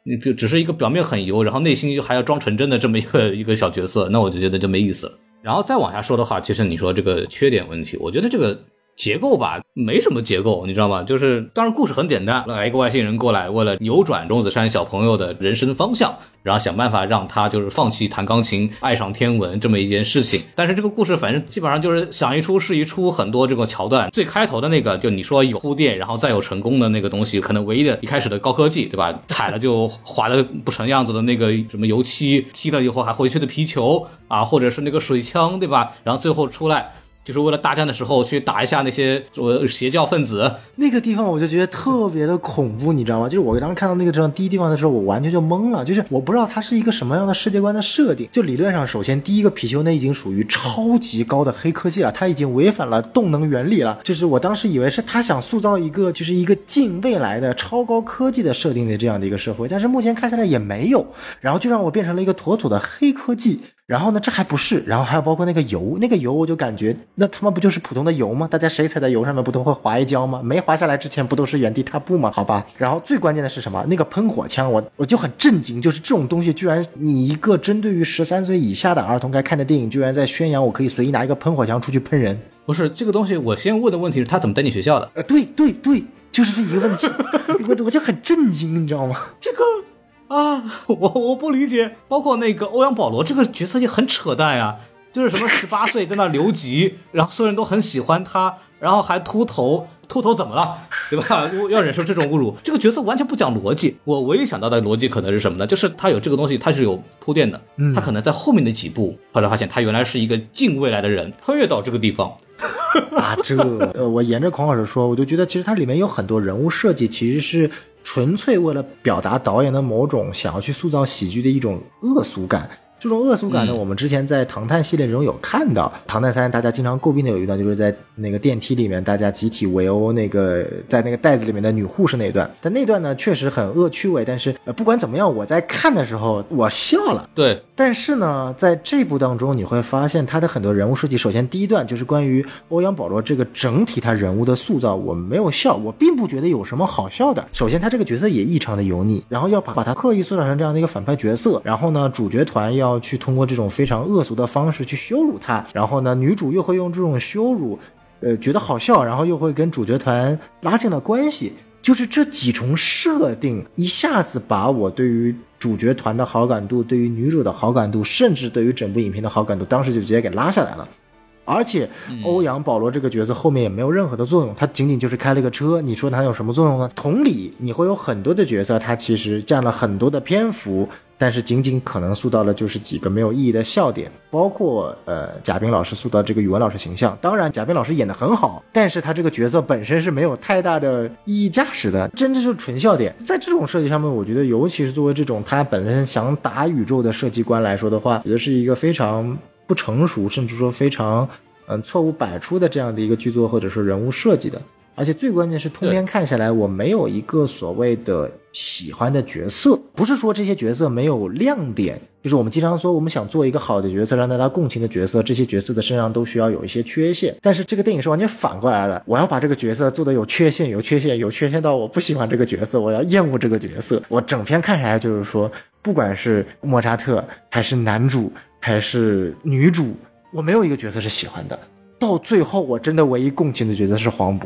你就只是一个表面很油，然后内心又还要装纯真的这么一个 一个小角色，那我就觉得就没意思了。然后再往下说的话，其实你说这个缺点问题，我觉得这个结构吧，没什么结构，你知道吗？就是当然故事很简单，来一个外星人过来，为了扭转钟子山小朋友的人生方向，然后想办法让他就是放弃弹钢琴，爱上天文这么一件事情。但是这个故事反正基本上就是想一出是一出，很多这个桥段。最开头的那个，就你说有铺垫，然后再有成功的那个东西，可能唯一的一开始的高科技，对吧？踩了就滑的不成样子的那个什么油漆，踢了以后还回去的皮球啊，或者是那个水枪，对吧？然后最后出来。就是为了大战的时候去打一下那些呃邪教分子，那个地方我就觉得特别的恐怖，你知道吗？就是我当时看到那个地方第一地方的时候，我完全就懵了，就是我不知道它是一个什么样的世界观的设定。就理论上，首先第一个貔貅那已经属于超级高的黑科技了，它已经违反了动能原理了。就是我当时以为是他想塑造一个就是一个近未来的超高科技的设定的这样的一个社会，但是目前看下来也没有，然后就让我变成了一个妥妥的黑科技。然后呢，这还不是，然后还有包括那个油，那个油我就感觉那他妈不就是普通的油吗？大家谁踩在油上面不都会滑一跤吗？没滑下来之前不都是原地踏步吗？好吧。然后最关键的是什么？那个喷火枪，我我就很震惊，就是这种东西居然你一个针对于十三岁以下的儿童该看的电影，居然在宣扬我可以随意拿一个喷火枪出去喷人。不是这个东西，我先问的问题是他怎么带你学校的？呃，对对对，就是这一个问题，我我就很震惊，你知道吗？这个。啊，我我不理解，包括那个欧阳保罗这个角色也很扯淡呀，就是什么十八岁在那留级，然后所有人都很喜欢他，然后还秃头，秃头怎么了，对吧？要忍受这种侮辱，这个角色完全不讲逻辑。我唯一想到的逻辑可能是什么呢？就是他有这个东西，他是有铺垫的，他可能在后面的几步，后来发现他原来是一个近未来的人，穿越到这个地方。啊，这呃，我沿着孔老师说，我就觉得其实它里面有很多人物设计，其实是纯粹为了表达导演的某种想要去塑造喜剧的一种恶俗感。这种恶俗感呢，我们之前在《唐探》系列中有看到，《唐探三》大家经常诟病的有一段，就是在那个电梯里面，大家集体围殴那个在那个袋子里面的女护士那一段。但那段呢，确实很恶趣味。但是呃，不管怎么样，我在看的时候我笑了。对，但是呢，在这部当中，你会发现他的很多人物设计，首先第一段就是关于欧阳保罗这个整体他人物的塑造，我没有笑，我并不觉得有什么好笑的。首先，他这个角色也异常的油腻，然后要把把他刻意塑造成这样的一个反派角色，然后呢，主角团要去通过这种非常恶俗的方式去羞辱他，然后呢，女主又会用这种羞辱，呃，觉得好笑，然后又会跟主角团拉近了关系。就是这几重设定，一下子把我对于主角团的好感度、对于女主的好感度，甚至对于整部影片的好感度，当时就直接给拉下来了。而且，欧阳保罗这个角色后面也没有任何的作用，他仅仅就是开了个车。你说他有什么作用呢？同理，你会有很多的角色，他其实占了很多的篇幅，但是仅仅可能塑造的就是几个没有意义的笑点，包括呃贾冰老师塑造这个语文老师形象。当然，贾冰老师演的很好，但是他这个角色本身是没有太大的意义价值的，真的是纯笑点。在这种设计上面，我觉得尤其是作为这种他本身想打宇宙的设计观来说的话，我觉得是一个非常。不成熟，甚至说非常，嗯，错误百出的这样的一个剧作或者说人物设计的，而且最关键是通篇看下来，我没有一个所谓的喜欢的角色，不是说这些角色没有亮点，就是我们经常说我们想做一个好的角色，让大家共情的角色，这些角色的身上都需要有一些缺陷，但是这个电影是完全反过来的，我要把这个角色做的有缺陷，有缺陷，有缺陷到我不喜欢这个角色，我要厌恶这个角色，我整篇看下来就是说，不管是莫扎特还是男主。还是女主，我没有一个角色是喜欢的。到最后，我真的唯一共情的角色是黄渤，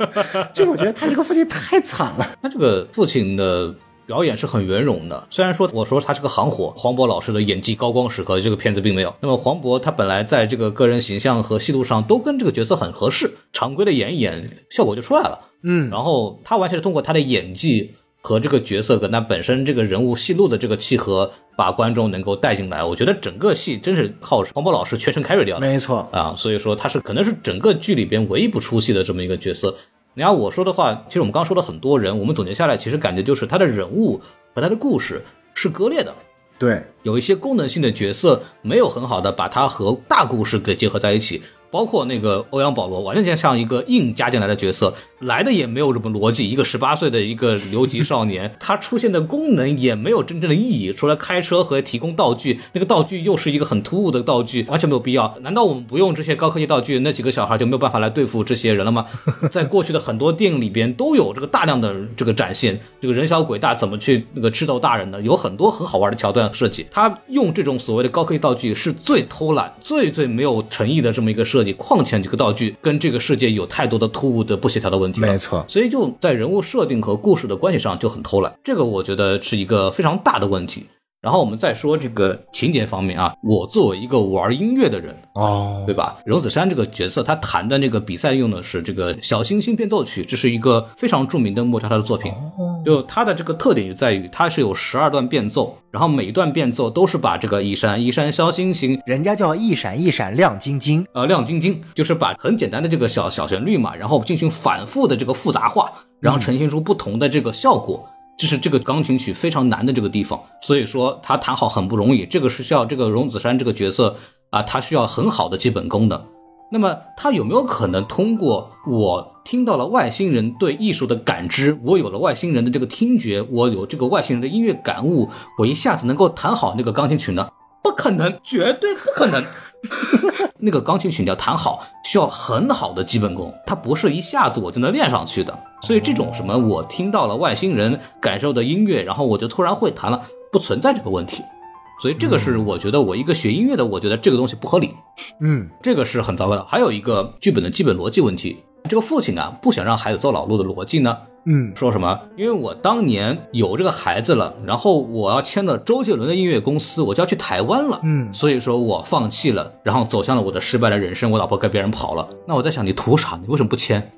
就我觉得他这个父亲太惨了。他这个父亲的表演是很圆融的。虽然说我说他是个行活，黄渤老师的演技高光时刻，这个片子并没有。那么黄渤他本来在这个个人形象和戏路上都跟这个角色很合适，常规的演一演，效果就出来了。嗯，然后他完全是通过他的演技和这个角色跟他本身这个人物戏路的这个契合，把观众能够带进来。我觉得整个戏真是靠黄渤老师全程 carry 掉的。没错，啊，所以说他是可能是整个剧里边唯一不出戏的这么一个角色。你要我说的话，其实我们刚刚说了很多人，我们总结下来，其实感觉就是他的人物和他的故事是割裂的，对，有一些功能性的角色没有很好的把它和大故事给结合在一起。包括那个欧阳保罗，完全像一个硬加进来的角色，来的也没有什么逻辑。一个十八岁的一个留级少年，他出现的功能也没有真正的意义，除了开车和提供道具，那个道具又是一个很突兀的道具，完全没有必要。难道我们不用这些高科技道具，那几个小孩就没有办法来对付这些人了吗？在过去的很多电影里边都有这个大量的这个展现，这个人小鬼大怎么去那个智斗大人的，有很多很好玩的桥段设计。他用这种所谓的高科技道具是最偷懒、最最没有诚意的这么一个设计。况且这个道具跟这个世界有太多的突兀的不协调的问题了，没错。所以就在人物设定和故事的关系上就很偷懒，这个我觉得是一个非常大的问题。然后我们再说这个情节方面啊，我作为一个玩音乐的人哦，对吧？荣梓杉这个角色，他弹的那个比赛用的是这个小星星变奏曲，这是一个非常著名的莫扎特的作品。就它的这个特点就在于，它是有十二段变奏，然后每一段变奏都是把这个一闪一闪小星星，人家叫一闪一闪亮晶晶，呃，亮晶晶，就是把很简单的这个小小旋律嘛，然后进行反复的这个复杂化，然后呈现出不同的这个效果。这是这个钢琴曲非常难的这个地方，所以说他弹好很不容易。这个是需要这个荣梓杉这个角色啊，他需要很好的基本功的。那么他有没有可能通过我听到了外星人对艺术的感知，我有了外星人的这个听觉，我有这个外星人的音乐感悟，我一下子能够弹好那个钢琴曲呢？不可能，绝对不可能。那个钢琴曲你要弹好，需要很好的基本功，它不是一下子我就能练上去的。所以这种什么我听到了外星人感受的音乐，然后我就突然会弹了，不存在这个问题。所以这个是我觉得我一个学音乐的，我觉得这个东西不合理。嗯，这个是很糟糕的。还有一个剧本的基本逻辑问题，这个父亲啊不想让孩子走老路的逻辑呢？嗯，说什么？因为我当年有这个孩子了，然后我要签了周杰伦的音乐公司，我就要去台湾了。嗯，所以说我放弃了，然后走向了我的失败的人生。我老婆跟别人跑了，那我在想，你图啥？你为什么不签？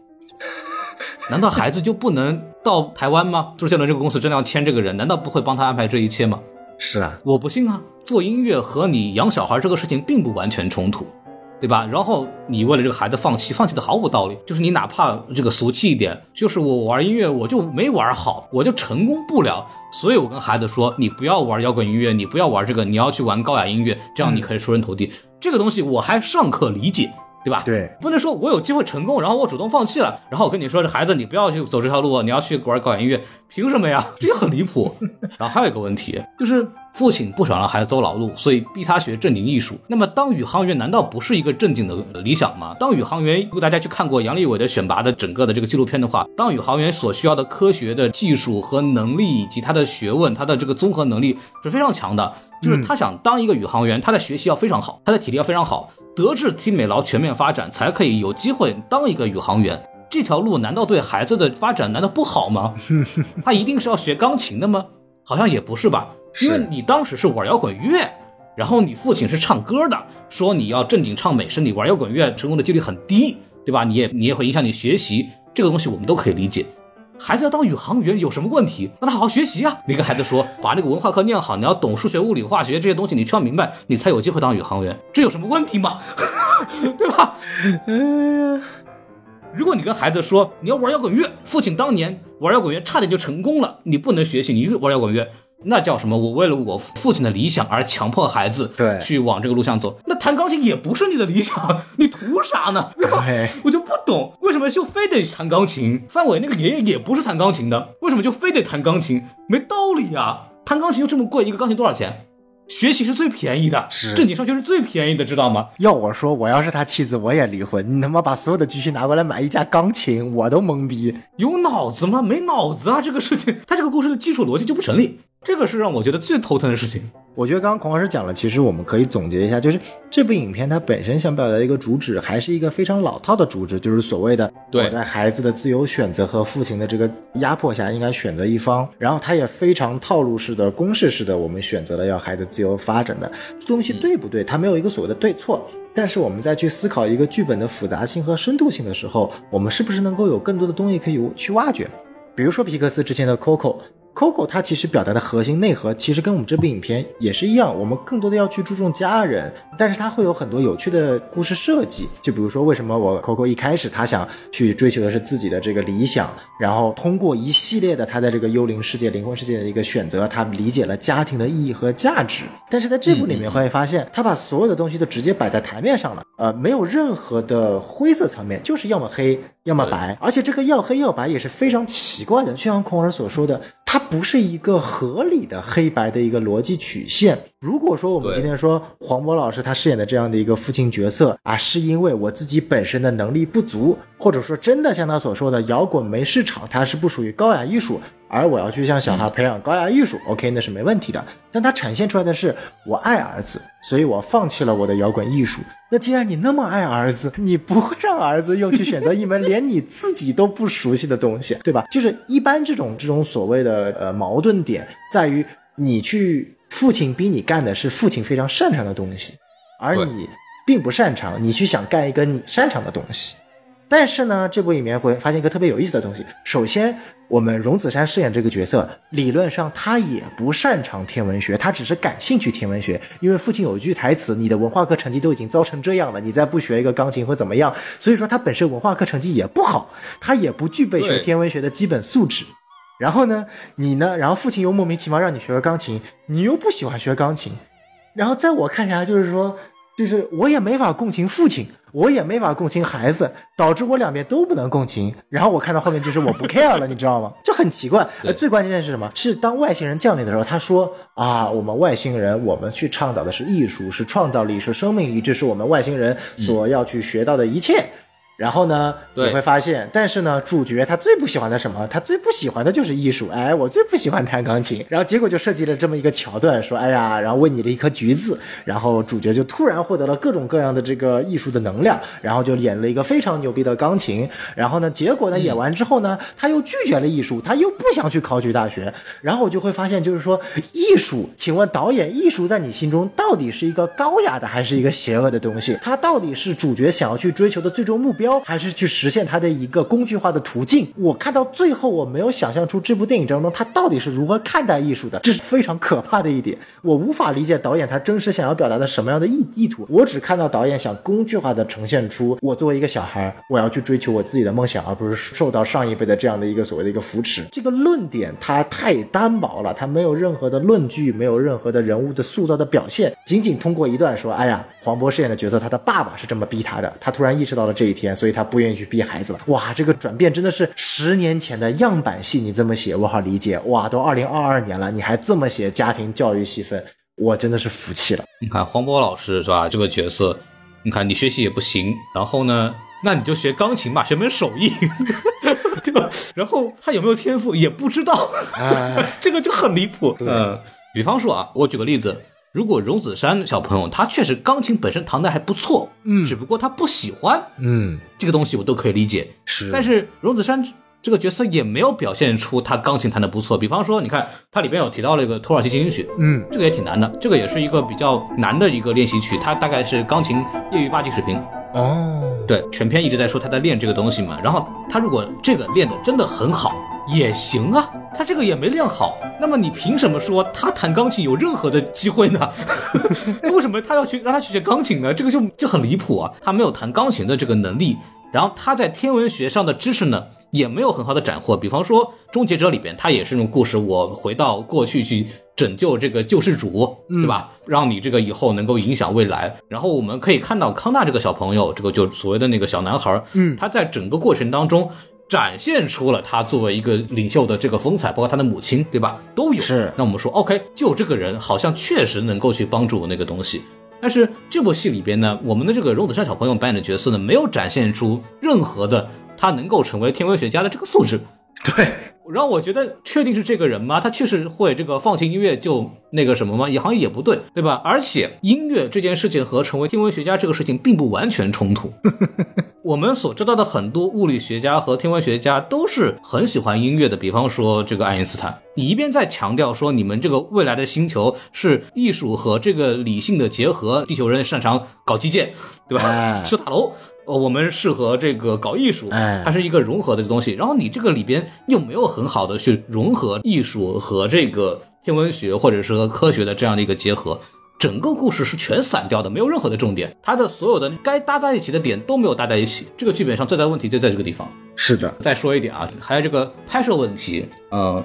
难道孩子就不能到台湾吗？周杰伦这个公司真的要签这个人，难道不会帮他安排这一切吗？是啊，我不信啊！做音乐和你养小孩这个事情并不完全冲突。对吧？然后你为了这个孩子放弃，放弃的毫无道理。就是你哪怕这个俗气一点，就是我玩音乐我就没玩好，我就成功不了。所以我跟孩子说，你不要玩摇滚音乐，你不要玩这个，你要去玩高雅音乐，这样你可以出人头地。这个东西我还尚可理解。对吧？对，不能说我有机会成功，然后我主动放弃了，然后我跟你说，这孩子你不要去走这条路，你要去玩搞音乐，凭什么呀？这就很离谱。然后还有一个问题，就是父亲不想让孩子走老路，所以逼他学正经艺术。那么当宇航员难道不是一个正经的理想吗？当宇航员，如果大家去看过杨利伟的选拔的整个的这个纪录片的话，当宇航员所需要的科学的技术和能力，以及他的学问，他的这个综合能力是非常强的。就是他想当一个宇航员，他的学习要非常好，他的体力要非常好。德智体美劳全面发展，才可以有机会当一个宇航员。这条路难道对孩子的发展难道不好吗？他一定是要学钢琴的吗？好像也不是吧。因为你当时是玩摇滚乐，然后你父亲是唱歌的，说你要正经唱美声，你玩摇滚乐成功的几率很低，对吧？你也你也会影响你学习，这个东西我们都可以理解。孩子要当宇航员有什么问题？让他好好学习啊！你跟孩子说，把那个文化课念好，你要懂数学、物理、化学这些东西，你全要明白，你才有机会当宇航员。这有什么问题吗？对吧？嗯，如果你跟孩子说你要玩摇滚乐，父亲当年玩摇滚乐差点就成功了，你不能学习，你玩摇滚乐。那叫什么？我为了我父亲的理想而强迫孩子对去往这个路上走。那弹钢琴也不是你的理想，你图啥呢？对吧？我就不懂为什么就非得弹钢琴。范伟那个爷爷也不是弹钢琴的，为什么就非得弹钢琴？没道理啊！弹钢琴又这么贵，一个钢琴多少钱？学习是最便宜的，是正经上学是最便宜的，知道吗？要我说，我要是他妻子，我也离婚。你他妈把所有的积蓄拿过来买一架钢琴，我都懵逼。有脑子吗？没脑子啊！这个事情，他这个故事的基础逻辑就不成立。这个是让我觉得最头疼的事情。我觉得刚刚孔老师讲了，其实我们可以总结一下，就是这部影片它本身想表达的一个主旨，还是一个非常老套的主旨，就是所谓的对我在孩子的自由选择和父亲的这个压迫下，应该选择一方。然后它也非常套路式的、公式式的，我们选择了要孩子自由发展的东西对不对？它没有一个所谓的对错。但是我们在去思考一个剧本的复杂性和深度性的时候，我们是不是能够有更多的东西可以去挖掘？比如说皮克斯之前的 Coco。Coco 它其实表达的核心内核，其实跟我们这部影片也是一样，我们更多的要去注重家人，但是它会有很多有趣的故事设计。就比如说，为什么我 Coco 一开始他想去追求的是自己的这个理想，然后通过一系列的他在这个幽灵世界、灵魂世界的一个选择，他理解了家庭的意义和价值。但是在这部里面会发现，他把所有的东西都直接摆在台面上了，呃，没有任何的灰色层面，就是要么黑，要么白，而且这个要黑要白也是非常奇怪的，就像孔儿所说的。它不是一个合理的黑白的一个逻辑曲线。如果说我们今天说黄渤老师他饰演的这样的一个父亲角色啊，是因为我自己本身的能力不足，或者说真的像他所说的摇滚没市场，它是不属于高雅艺术，而我要去向小孩培养高雅艺术，OK，那是没问题的。但它呈现出来的是我爱儿子，所以我放弃了我的摇滚艺术。那既然你那么爱儿子，你不会让儿子又去选择一门连你自己都不熟悉的东西，对吧？就是一般这种这种所谓的呃矛盾点在于你去父亲逼你干的是父亲非常擅长的东西，而你并不擅长，你去想干一个你擅长的东西。但是呢，这部里面会发现一个特别有意思的东西。首先，我们荣梓杉饰演这个角色，理论上他也不擅长天文学，他只是感兴趣天文学。因为父亲有一句台词：“你的文化课成绩都已经糟成这样了，你再不学一个钢琴会怎么样？”所以说他本身文化课成绩也不好，他也不具备学天文学的基本素质。然后呢，你呢？然后父亲又莫名其妙让你学个钢琴，你又不喜欢学钢琴。然后在我看起来，就是说。就是我也没法共情父亲，我也没法共情孩子，导致我两边都不能共情。然后我看到后面就是我不 care 了，你知道吗？就很奇怪。呃，最关键的是什么？是当外星人降临的时候，他说啊，我们外星人，我们去倡导的是艺术，是创造力，是生命力，这是我们外星人所要去学到的一切。然后呢，你会发现，但是呢，主角他最不喜欢的什么？他最不喜欢的就是艺术。哎，我最不喜欢弹钢琴。然后结果就设计了这么一个桥段，说，哎呀，然后喂你了一颗橘子，然后主角就突然获得了各种各样的这个艺术的能量，然后就演了一个非常牛逼的钢琴。然后呢，结果呢，演完之后呢，他又拒绝了艺术，他又不想去考取大学。然后我就会发现，就是说，艺术，请问导演，艺术在你心中到底是一个高雅的，还是一个邪恶的东西？它到底是主角想要去追求的最终目标？还是去实现它的一个工具化的途径。我看到最后，我没有想象出这部电影当中他到底是如何看待艺术的，这是非常可怕的一点。我无法理解导演他真实想要表达的什么样的意意图。我只看到导演想工具化的呈现出我作为一个小孩，我要去追求我自己的梦想，而不是受到上一辈的这样的一个所谓的一个扶持。这个论点它太单薄了，它没有任何的论据，没有任何的人物的塑造的表现，仅仅通过一段说，哎呀，黄渤饰演的角色，他的爸爸是这么逼他的，他突然意识到了这一天，所以他不。愿意去逼孩子了，哇，这个转变真的是十年前的样板戏，你这么写我好理解，哇，都二零二二年了，你还这么写家庭教育戏份，我真的是服气了。你看黄渤老师是吧？这个角色，你看你学习也不行，然后呢，那你就学钢琴吧，学门手艺，对吧？然后他有没有天赋也不知道，哎这个就很离谱。嗯，比方说啊，我举个例子。如果荣梓杉小朋友他确实钢琴本身弹的还不错，嗯，只不过他不喜欢，嗯，这个东西我都可以理解。是，但是荣梓杉这个角色也没有表现出他钢琴弹的不错。比方说，你看它里边有提到了一个土耳其进行曲，嗯，这个也挺难的，这个也是一个比较难的一个练习曲，它大概是钢琴业余八级水平。哦，对，全篇一直在说他在练这个东西嘛。然后他如果这个练的真的很好也行啊，他这个也没练好，那么你凭什么说他弹钢琴有任何的机会呢？那为什么他要去让他去学钢琴呢？这个就就很离谱啊！他没有弹钢琴的这个能力，然后他在天文学上的知识呢也没有很好的斩获。比方说《终结者》里边，他也是那种故事，我回到过去去。拯救这个救世主，对吧？让你这个以后能够影响未来。然后我们可以看到康纳这个小朋友，这个就所谓的那个小男孩，嗯，他在整个过程当中展现出了他作为一个领袖的这个风采，包括他的母亲，对吧？都有。是。那我们说，OK，就这个人好像确实能够去帮助那个东西。但是这部戏里边呢，我们的这个荣梓杉小朋友扮演的角色呢，没有展现出任何的他能够成为天文学家的这个素质。对，让我觉得确定是这个人吗？他确实会这个放弃音乐就那个什么吗？也好像也不对，对吧？而且音乐这件事情和成为天文学家这个事情并不完全冲突。我们所知道的很多物理学家和天文学家都是很喜欢音乐的，比方说这个爱因斯坦，你一边在强调说你们这个未来的星球是艺术和这个理性的结合，地球人擅长搞基建，对吧？哎修塔楼。呃，我们适合这个搞艺术，哎它是一个融合的东西。然后你这个里边又没有很好的去融合艺术和这个天文学或者是和科学的这样的一个结合，整个故事是全散掉的，没有任何的重点。它的所有的该搭在一起的点都没有搭在一起。这个剧本上最大的问题就在这个地方。是的，再说一点啊，还有这个拍摄问题，呃，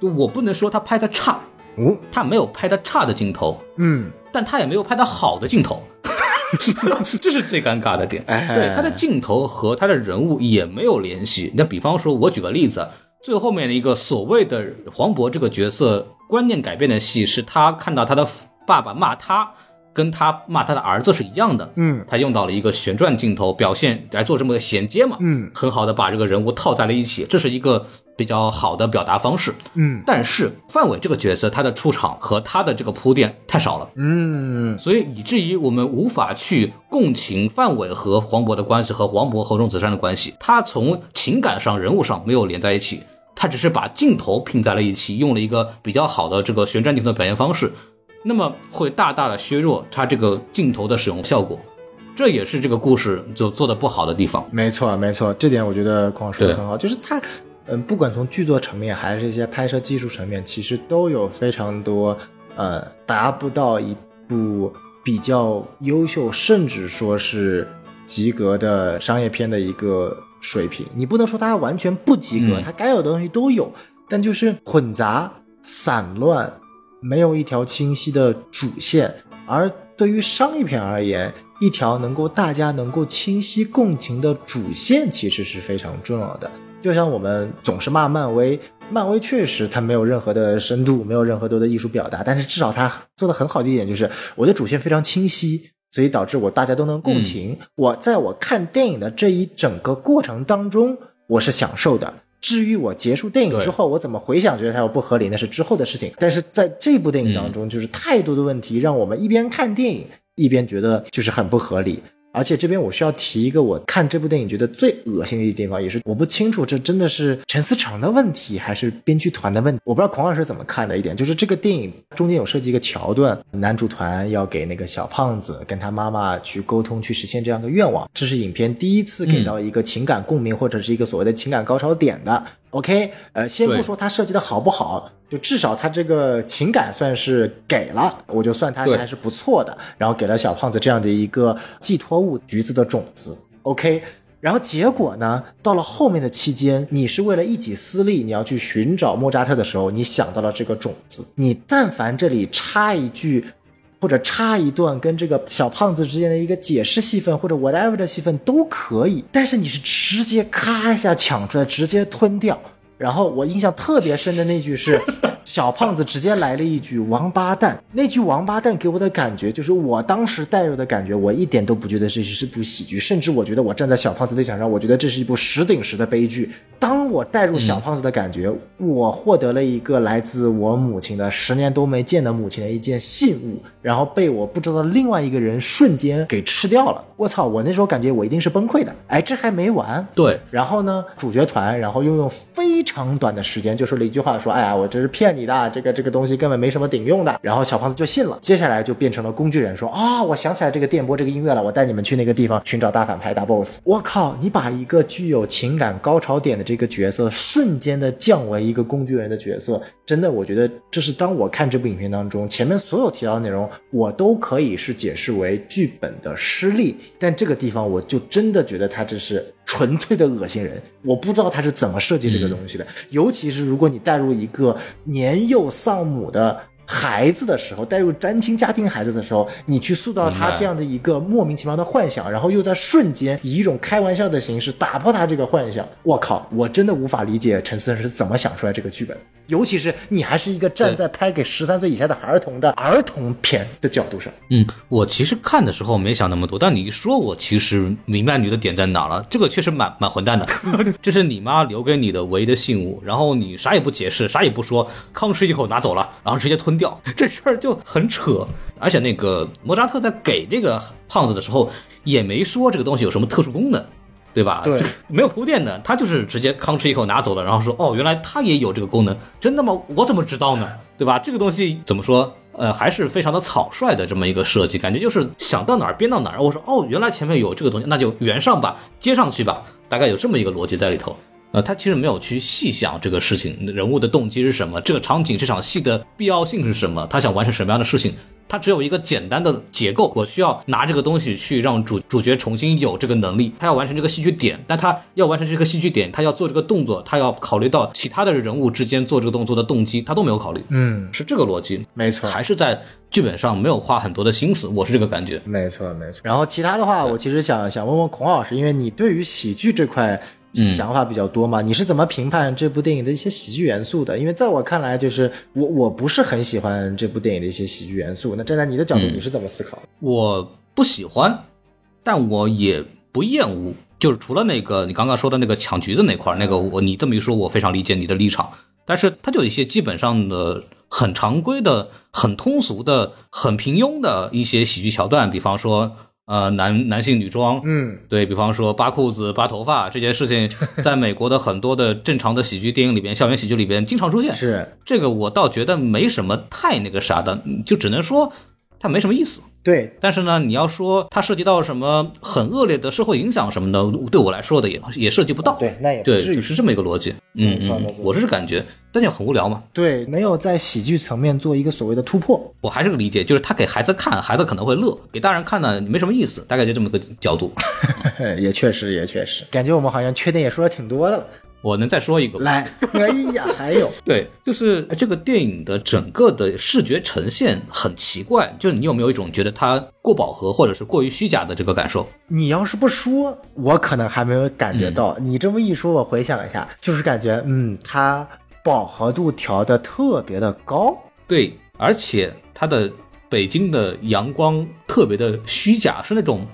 就我不能说他拍的差，哦，他没有拍的差的镜头，嗯，但他也没有拍的好的镜头，这是最尴尬的点。哎对，他的镜头和他的人物也没有联系。那比方说，我举个例子，最后面的一个所谓的黄渤这个角色观念改变的戏，是他看到他的爸爸骂他。跟他骂他的儿子是一样的，嗯，他用到了一个旋转镜头表现来做这么个衔接嘛，嗯，很好的把这个人物套在了一起，这是一个比较好的表达方式，嗯。但是范伟这个角色他的出场和他的这个铺垫太少了，嗯，所以以至于我们无法去共情范伟和黄渤的关系和黄渤和钟子山的关系，他从情感上、人物上没有连在一起，他只是把镜头拼在了一起，用了一个比较好的这个旋转镜头的表现方式，那么会大大的削弱它这个镜头的使用效果，这也是这个故事就做的不好的地方。没错没错，这点我觉得孔老师说的很好，就是他。嗯，不管从剧作层面还是一些拍摄技术层面，其实都有非常多呃达不到一部比较优秀，甚至说是及格的商业片的一个水平。你不能说它完全不及格，嗯它该有的东西都有，但就是混杂、散乱，没有一条清晰的主线。而对于商业片而言，一条能够大家能够清晰共情的主线，其实是非常重要的。就像我们总是骂漫威，漫威确实它没有任何的深度，没有任何多的艺术表达，但是至少它做的很好的一点就是我的主线非常清晰，所以导致我大家都能共情。我在我看电影的这一整个过程当中，我是享受的。至于我结束电影之后，我怎么回想觉得它有不合理，那是之后的事情。但是在这部电影当中，就是太多的问题，让我们一边看电影一边觉得就是很不合理。而且这边我需要提一个我看这部电影觉得最恶心的一地方，也是我不清楚这真的是陈思诚的问题还是编剧团的问题。我不知道孔老师怎么看的一点，就是这个电影中间有设计一个桥段，男主团要给那个小胖子跟他妈妈去沟通，去实现这样的愿望。这是影片第一次给到一个情感共鸣、或者是一个所谓的情感高潮点的。OK，呃，先不说它设计的好不好，就至少它这个情感算是给了，我就算它是还是不错的。然后给了小胖子这样的一个寄托物，橘子的种子。OK，然后结果呢，到了后面的期间，你是为了一己私利，你要去寻找莫扎特的时候，你想到了这个种子。你但凡这里插一句。或者插一段跟这个小胖子之间的一个解释戏份，或者 whatever 的戏份都可以，但是你是直接咔一下抢出来，直接吞掉。然后我印象特别深的那句是，小胖子直接来了一句“王八蛋”。那句“王八蛋”给我的感觉就是，我当时带入的感觉，我一点都不觉得这是部喜剧，甚至我觉得我站在小胖子立场上，我觉得这是一部十顶十的悲剧。当我带入小胖子的感觉，我获得了一个来自我母亲的十年都没见的母亲的一件信物，然后被我不知道的另外一个人瞬间给吃掉了。我操！我那时候感觉我一定是崩溃的。哎，这还没完，对，然后呢，主角团然后又用非常短的时间就说了一句话，说：“哎呀，我这是骗你的，这个这个东西根本没什么顶用的。”然后小胖子就信了。接下来就变成了工具人，说：“啊、我想起来这个电波这个音乐了，我带你们去那个地方寻找大反派大 boss。”我靠！你把一个具有情感高潮点的这个角色瞬间的降为一个工具人的角色，真的，我觉得这是当我看这部影片当中前面所有提到的内容，我都可以是解释为剧本的失利。但这个地方，我就真的觉得他这是纯粹的恶心人。我不知道他是怎么设计这个东西的，尤其是如果你带入一个年幼丧母的孩子的时候，带入单亲家庭孩子的时候，你去塑造他这样的一个莫名其妙的幻想，然后又在瞬间以一种开玩笑的形式打破他这个幻想。我靠，我真的无法理解陈思诚是怎么想出来这个剧本，尤其是你还是一个站在拍给十三岁以下的儿童的儿童片的角度上。嗯，我其实看的时候没想那么多，但你一说，我其实明白你的点在哪了。这个确实蛮 蛮混蛋的，这是你妈留给你的唯一的信物，然后你啥也不解释，啥也不说，吭哧一口拿走了，然后直接吞掉，这事儿就很扯。而且那个莫扎特在给这个胖子的时候，也没说这个东西有什么特殊功能。对吧？对没有铺垫的，他就是直接吭哧一口拿走了，然后说：“哦，原来他也有这个功能，真的吗？我怎么知道呢？对吧？这个东西怎么说？呃，还是非常的草率的这么一个设计，感觉就是想到哪儿编到哪儿。我说：哦，原来前面有这个东西，那就圆上吧，接上去吧，大概有这么一个逻辑在里头。呃，他其实没有去细想这个事情，人物的动机是什么，这个场景、这场戏的必要性是什么，他想完成什么样的事情。他只有一个简单的结构，我需要拿这个东西去让主主角重新有这个能力，他要完成这个戏剧点，但他要完成这个戏剧点，他要做这个动作，他要考虑到其他的人物之间做这个动作的动机，他都没有考虑，嗯，是这个逻辑，没错，还是在剧本上没有花很多的心思，我是这个感觉。没错，没错。然后其他的话，我其实想想问问孔老师，因为你对于喜剧这块想法比较多嘛，你是怎么评判这部电影的一些喜剧元素的？因为在我看来，就是我我不是很喜欢这部电影的一些喜剧元素。那站在你的角度，你是怎么思考的？我不喜欢，但我也不厌恶。就是除了那个你刚刚说的那个抢橘子那块儿，那个我你这么一说，我非常理解你的立场。但是它就有一些基本上的很常规的、很通俗的、很平庸的一些喜剧桥段，比方说呃男男性女装，嗯，对比方说扒裤子、扒头发这件事情，在美国的很多的正常的喜剧电影里边、校园喜剧里边经常出现。是这个我倒觉得没什么太那个啥的，就只能说它没什么意思。对，但是呢，你要说它涉及到什么很恶劣的社会影响什么的，对我来说的也也涉及不到。对，那也不对，是这么一个逻辑。嗯嗯我是感觉，但就很无聊嘛。对，没有在喜剧层面做一个所谓的突破。我还是个理解，就是他给孩子看，孩子可能会乐；给大人看呢，没什么意思。大概就这么个角度。也确实，也确实，感觉我们好像缺点也说的挺多的了。我能再说一个吗？来，哎呀，还有，对，就是这个电影的整个的视觉呈现很奇怪，就是你有没有一种觉得它过饱和或者是过于虚假的这个感受？你要是不说，我可能还没有感觉到。你这么一说，我回想一下，就是感觉，嗯，它饱和度调的特别的高。对，而且它的北京的阳光特别的虚假，是那种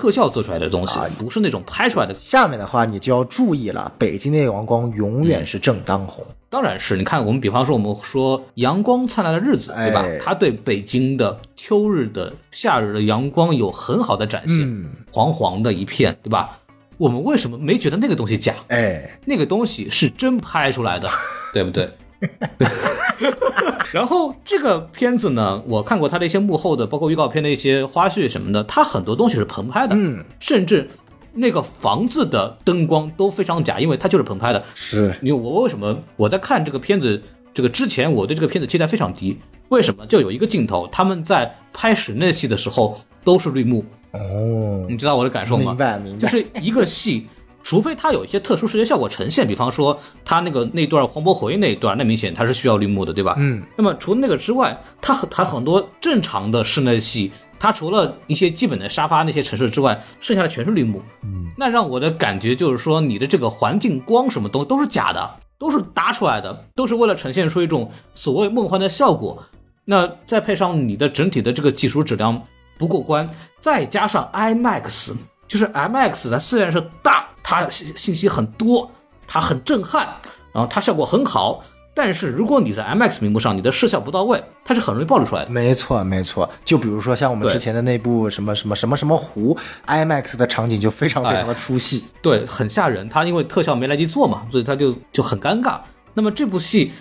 特效做出来的东西，不是那种拍出来的。下面的话你就要注意了，北京的阳光永远是正当红。当然是你看，我们比方说我们说阳光灿烂的日子，对吧哎？它对北京的秋日的、夏日的阳光有很好的展现，嗯黄黄的一片，对吧？我们为什么没觉得那个东西假？哎，那个东西是真拍出来的，对不对？然后这个片子呢，我看过它的一些幕后的，包括预告片的一些花絮什么的，它很多东西是棚拍的，嗯，甚至那个房子的灯光都非常假，因为它就是棚拍的。是因为我为什么我在看这个片子这个之前，我对这个片子期待非常低？为什么？就有一个镜头，他们在拍室内戏的时候都是绿幕，哦，你知道我的感受吗？明白明白就是一个戏，除非它有一些特殊视觉效果呈现，比方说它那个那段黄渤回忆那一段，那明显它是需要绿幕的，对吧？嗯。那么除了那个之外，它很它很多正常的室内戏，它除了一些基本的沙发那些城市之外，剩下的全是绿幕。嗯。那让我的感觉就是说，你的这个环境光什么东都是假的，都是搭出来的，都是为了呈现出一种所谓梦幻的效果。那再配上你的整体的这个技术质量不过关，再加上 IMAX，就是 IMAX 它虽然是大，它信信息很多，它很震撼，然后它效果很好，但是如果你在 IMAX 屏幕上，你的视效不到位，它是很容易暴露出来的。没错，没错。就比如说像我们之前的那部什么什么什么什么湖，IMAX 的场景就非常非常的出戏。对，很吓人。它因为特效没来及做嘛，所以它就就很尴尬。那么这部戏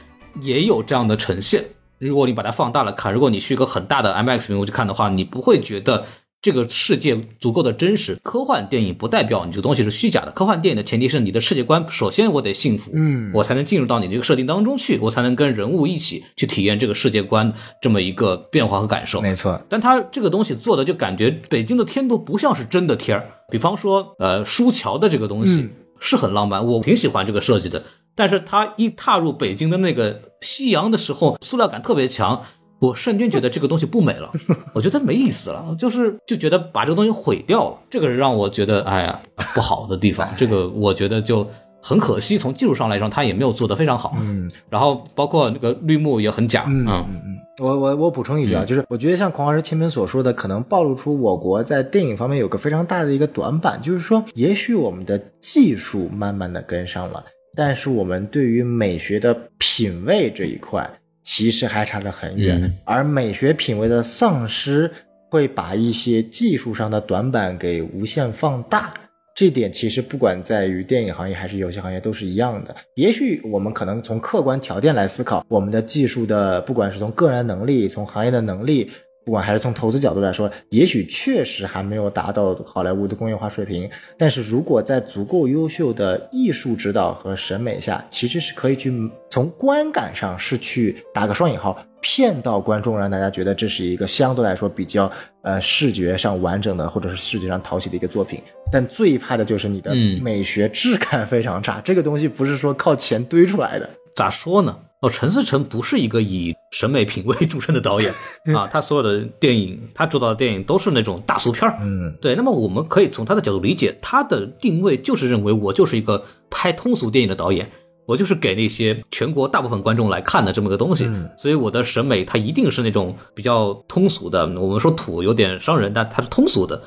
也有这样的呈现。如果你把它放大了看，如果你去一个很大的 IMAX 屏幕去看的话，你不会觉得这个世界足够的真实。科幻电影不代表你这个东西是虚假的，科幻电影的前提是你的世界观首先我得信服，嗯我才能进入到你这个设定当中去，我才能跟人物一起去体验这个世界观这么一个变化和感受。没错，但他这个东西做的就感觉北京的天都不像是真的天儿。比方说，呃，书桥的这个东西是很浪漫，我挺喜欢这个设计的。但是他一踏入北京的那个夕阳的时候，塑料感特别强。我瞬间觉得这个东西不美了，我觉得没意思了，就是就觉得把这个东西毁掉了，这个是让我觉得哎呀不好的地方，这个我觉得就很可惜。从技术上来说，他也没有做得非常好，嗯，然后包括那个绿幕也很假，嗯嗯嗯我我我补充一句啊，就是我觉得像孔老师前面所说的，可能暴露出我国在电影方面有个非常大的一个短板，就是说，也许我们的技术慢慢的跟上了，但是我们对于美学的品味这一块，其实还差得很远，嗯而美学品味的丧失会把一些技术上的短板给无限放大。这点其实不管在于电影行业还是游戏行业都是一样的。也许我们可能从客观条件来思考，我们的技术的，不管是从个人能力、从行业的能力，不管还是从投资角度来说，也许确实还没有达到好莱坞的工业化水平。但是如果在足够优秀的艺术指导和审美下，其实是可以去从观感上是去打个双引号，骗到观众，让大家觉得这是一个相对来说比较呃视觉上完整的，或者是视觉上讨喜的一个作品。但最怕的就是你的嗯美学质感非常差，这个东西不是说靠钱堆出来的。咋说呢？哦，陈思诚不是一个以审美品味著称的导演 啊，他所有的电影，他主导的电影都是那种大俗片儿。嗯，对，那么我们可以从他的角度理解，他的定位就是认为我就是一个拍通俗电影的导演，我就是给那些全国大部分观众来看的这么个东西，所以我的审美它一定是那种比较通俗的。我们说土有点伤人，但它是通俗的。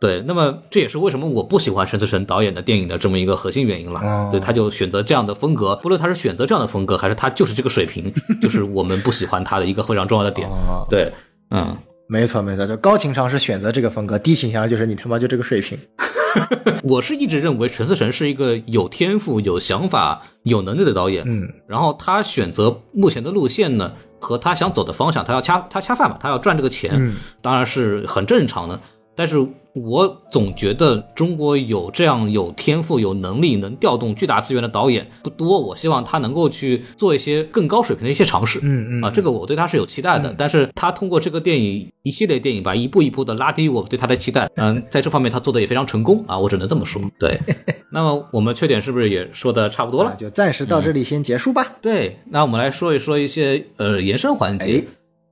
对，那么这也是为什么我不喜欢陈思诚导演的电影的这么一个核心原因了。哦对，他就选择这样的风格，不论他是选择这样的风格，还是他就是这个水平，就是我们不喜欢他的一个非常重要的点。哦，对，嗯，没错没错，就高情商是选择这个风格，低情商就是你他妈就这个水平。我是一直认为陈思诚是一个有天赋、有想法、有能力的导演。嗯，然后他选择目前的路线呢，和他想走的方向，他要掐他掐饭嘛，他要赚这个钱，嗯当然是很正常的。但是我总觉得中国有这样有天赋、有能力、能调动巨大资源的导演不多。我希望他能够去做一些更高水平的一些尝试。嗯嗯啊，这个我对他是有期待的。但是他通过这个电影一系列电影吧，一步一步的拉低我对他的期待。嗯，在这方面他做的也非常成功啊，我只能这么说。对，那么我们缺点是不是也说的差不多了那？就暂时到这里先结束吧。对，那我们来说一说一些呃延伸环节。哎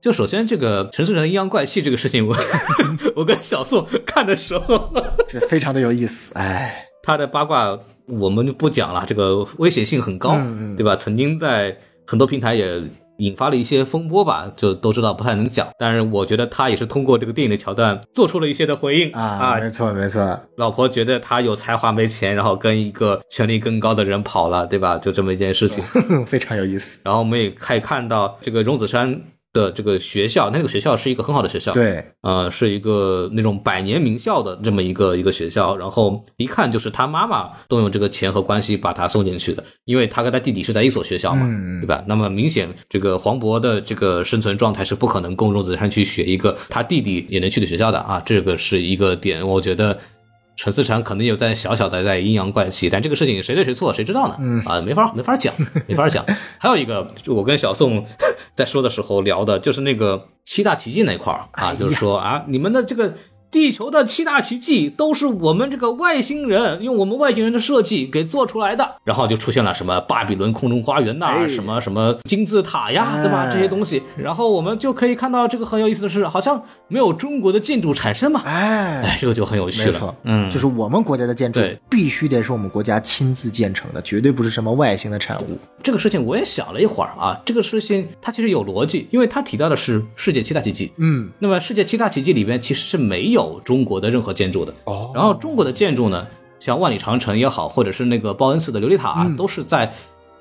就首先这个陈思诚阴阳怪气这个事情，我 我跟小宋看的时候，这非常的有意思，哎，他的八卦我们就不讲了，这个危险性很高，嗯嗯对吧？曾经在很多平台也引发了一些风波吧，就都知道不太能讲。但是我觉得他也是通过这个电影的桥段做出了一些的回应啊，没错没错，老婆觉得他有才华没钱，然后跟一个权力更高的人跑了，对吧？就这么一件事情。非常有意思。然后我们也可以看到这个荣梓杉的这个学校，那个学校是一个很好的学校，，对，呃，是一个那种百年名校的这么一个一个学校。然后一看就是他妈妈动用这个钱和关系把他送进去的，因为他跟他弟弟是在一所学校嘛，对吧？那么明显这个黄渤的这个生存状态是不可能供荣梓杉去学一个他弟弟也能去的学校的啊，这个是一个点，我觉得。陈思诚可能有在小小的在阴阳怪气，但这个事情谁对谁错谁知道呢？嗯啊，没法没法讲，没法讲。还有一个，就我跟小宋 在说的时候聊的，就是那个七大奇迹那块儿啊，就是说啊，你们的这个地球的七大奇迹都是我们这个外星人用我们外星人的设计给做出来的，然后就出现了什么巴比伦空中花园呐、哎。什么什么金字塔呀，对吧？哎这些东西，然后我们就可以看到这个很有意思的是，好像没有中国的建筑产生嘛，哎，哎，这个就很有趣了。没错，，嗯，就是我们国家的建筑必须得是我们国家亲自建成的，绝对不是什么外星的产物。这个事情我也想了一会儿啊，这个事情它其实有逻辑，因为它提到的是世界七大奇迹。嗯，那么世界七大奇迹里边其实是没有中国的任何建筑的。哦然后中国的建筑呢，像万里长城也好，或者是那个报恩寺的琉璃塔、啊，都是在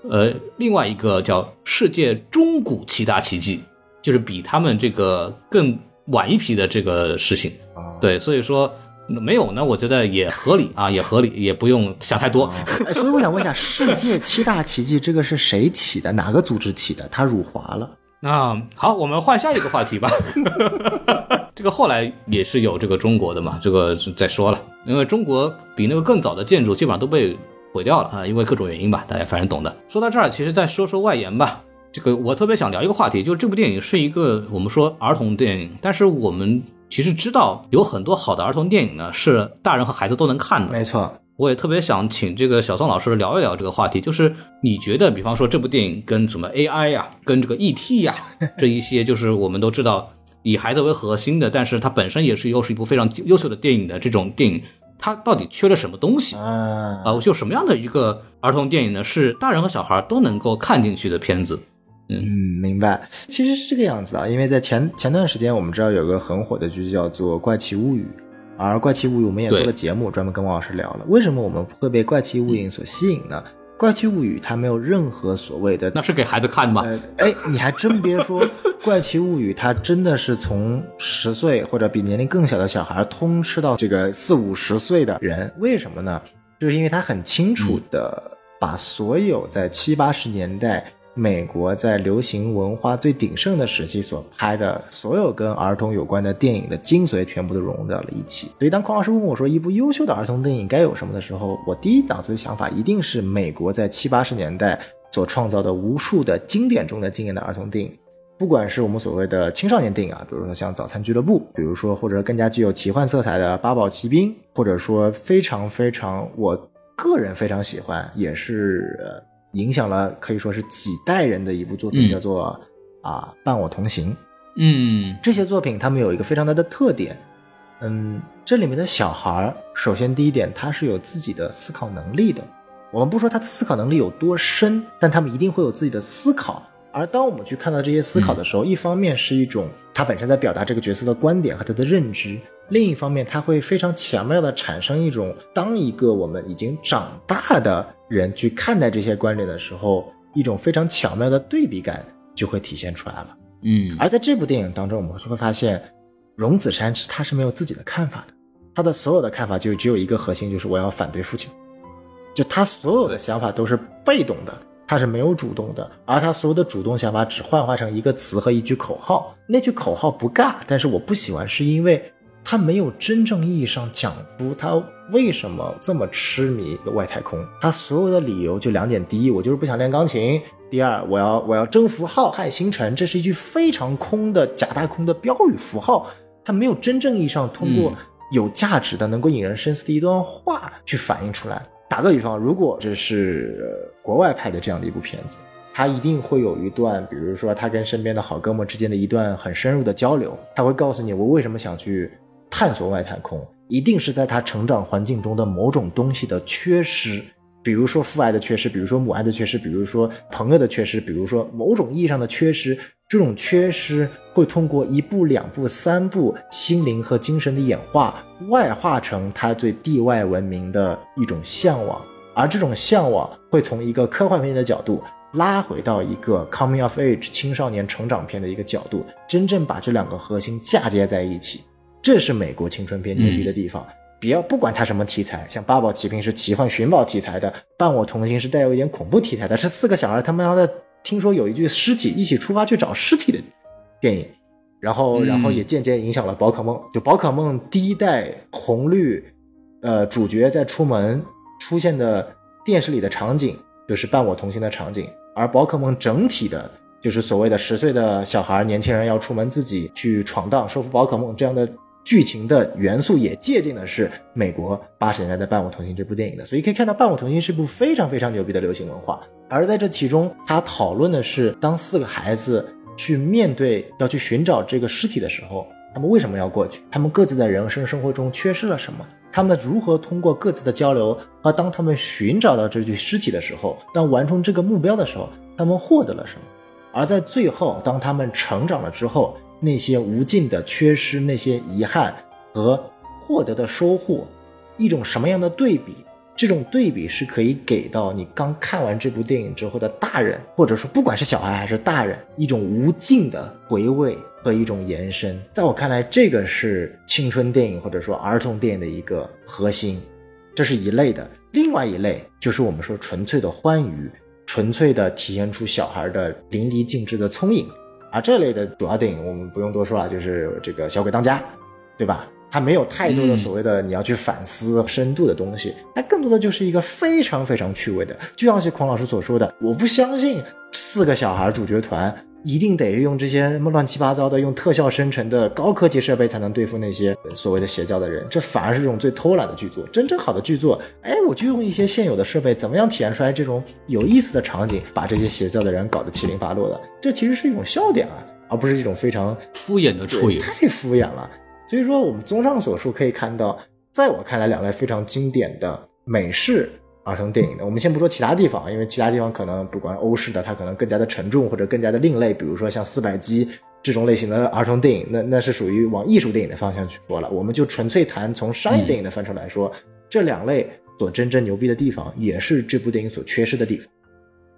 呃另外一个叫世界中古七大奇迹，就是比他们这个更晚一批的这个事情。哦对，所以说没有呢，我觉得也合理啊，也合理，也不用想太多。哎，所以我想问一下，世界七大奇迹这个是谁起的？哪个组织起的？他辱华了？那好，我们换下一个话题吧。这个后来也是有这个中国的嘛，这个再说了，因为中国比那个更早的建筑基本上都被毁掉了啊，因为各种原因吧，大家反正懂的。说到这儿，其实再说说外延吧。这个我特别想聊一个话题，就是这部电影是一个我们说儿童电影，但是我们其实知道有很多好的儿童电影呢是大人和孩子都能看的。没错，我也特别想请这个小宋老师聊一聊这个话题，就是你觉得，比方说这部电影跟什么 AI 呀，跟这个 ET 呀，这一些就是我们都知道以孩子为核心的，但是它本身也是又是一部非常优秀的电影的这种电影，它到底缺了什么东西啊？啊，就什么样的一个儿童电影呢？是大人和小孩都能够看进去的片子？嗯，明白。其实是这个样子的，因为在前前段时间，我们知道有个很火的剧叫做《怪奇物语》。而《怪奇物语》我们也做了节目，专门跟王老师聊了。为什么我们会被《怪奇物语》所吸引呢？《怪奇物语》它没有任何所谓的，那是给孩子看的吗？哎，你还真别说，《怪奇物语》它真的是从十岁或者比年龄更小的小孩通吃到这个四五十岁的人。为什么呢？就是因为它很清楚的把所有在七八十年代。美国在流行文化最鼎盛的时期所拍的所有跟儿童有关的电影的精髓，全部都融入到了一起。所以，当孔老师问我说一部优秀的儿童电影该有什么的时候，我第一脑子的想法一定是美国在七八十年代所创造的无数的经典中的经典的儿童电影，不管是我们所谓的青少年电影啊，比如说像《早餐俱乐部》，比如说或者更加具有奇幻色彩的《八宝奇兵》，或者说非常非常我个人非常喜欢，也是。影响了可以说是几代人的一部作品，叫做啊伴我同行。嗯，这些作品他们有一个非常大的特点，嗯，这里面的小孩首先第一点他是有自己的思考能力的。我们不说他的思考能力有多深，但他们一定会有自己的思考。而当我们去看到这些思考的时候，一方面是一种他本身在表达这个角色的观点和他的认知。另一方面，他会非常巧妙的产生一种，当一个我们已经长大的人去看待这些观点的时候，一种非常巧妙的对比感就会体现出来了。嗯，而在这部电影当中，我们会发现，荣梓杉是他是没有自己的看法的，他的所有的看法就只有一个核心，就是我要反对父亲，就他所有的想法都是被动的，他是没有主动的，而他所有的主动想法只幻化成一个词和一句口号，那句口号不尬，但是我不喜欢，是因为。他没有真正意义上讲出他为什么这么痴迷外太空。他所有的理由就两点：第一，我就是不想练钢琴；第二，我要我要征服浩瀚星辰。这是一句非常空的假大空的标语符号。他没有真正意义上通过有价值的、能够引人深思的一段话去反映出来。打个比方，如果这是国外拍的这样的一部片子，他一定会有一段，比如说他跟身边的好哥们之间的一段很深入的交流。他会告诉你，我为什么想去。探索外太空，一定是在他成长环境中的某种东西的缺失，比如说父爱的缺失，比如说母爱的缺失，比如说朋友的缺失，比如说某种意义上的缺失。这种缺失会通过一步、两步、三步，心灵和精神的演化，外化成他对地外文明的一种向往，而这种向往会从一个科幻片的角度拉回到一个 coming of age 青少年成长片的一个角度，真正把这两个核心嫁接在一起。这是美国青春片牛逼的地方，不要不管它什么题材，像《八宝奇兵》是奇幻寻宝题材的，《伴我同行》是带有一点恐怖题材的，是四个小孩他妈的听说有一具尸体，一起出发去找尸体的电影，然后然后也间接影响了宝可梦，就宝可梦第一代红绿，呃主角在出门出现的电视里的场景就是伴我同行的场景，而宝可梦整体的。就是所谓的十岁的小孩、年轻人要出门自己去闯荡、收服宝可梦这样的剧情的元素，也借鉴的是美国八十年代的《伴我同行》这部电影的。所以可以看到，《伴我同行》是部非常非常牛逼的流行文化。而在这其中，他讨论的是，当四个孩子去面对要去寻找这个尸体的时候，他们为什么要过去？他们各自在人生生活中缺失了什么？他们如何通过各自的交流，和当他们寻找到这具尸体的时候，当完成这个目标的时候，他们获得了什么？而在最后，当他们成长了之后，那些无尽的缺失、那些遗憾和获得的收获，一种什么样的对比？这种对比是可以给到你刚看完这部电影之后的大人，或者说不管是小孩还是大人，一种无尽的回味和一种延伸。在我看来，这个是青春电影或者说儿童电影的一个核心，这是一类的。另外一类就是我们说纯粹的欢愉。纯粹的体现出小孩的淋漓尽致的聪颖，而这类的主要电影我们不用多说了，就是这个《小鬼当家》，对吧？它没有太多的所谓的你要去反思深度的东西，它更多的就是一个非常非常趣味的，就像是孔老师所说的，我不相信四个小孩主角团一定得用这些什么乱七八糟的、用特效生成的高科技设备才能对付那些所谓的邪教的人，这反而是这种最偷懒的剧作。真正好的剧作，哎，我就用一些现有的设备，怎么样体现出来这种有意思的场景，把这些邪教的人搞得七零八落的，这其实是一种笑点啊，而不是一种非常敷衍的处理，太敷衍了。所以说，我们综上所述可以看到，在我看来，两类非常经典的美式。儿童电影的，我们先不说其他地方，因为其他地方可能不管欧式的，它可能更加的沉重或者更加的另类，比如说像四百集这种类型的儿童电影，那那是属于往艺术电影的方向去说了。我们就纯粹谈从商业电影的范畴来说，这两类所真正牛逼的地方，也是这部电影所缺失的地方。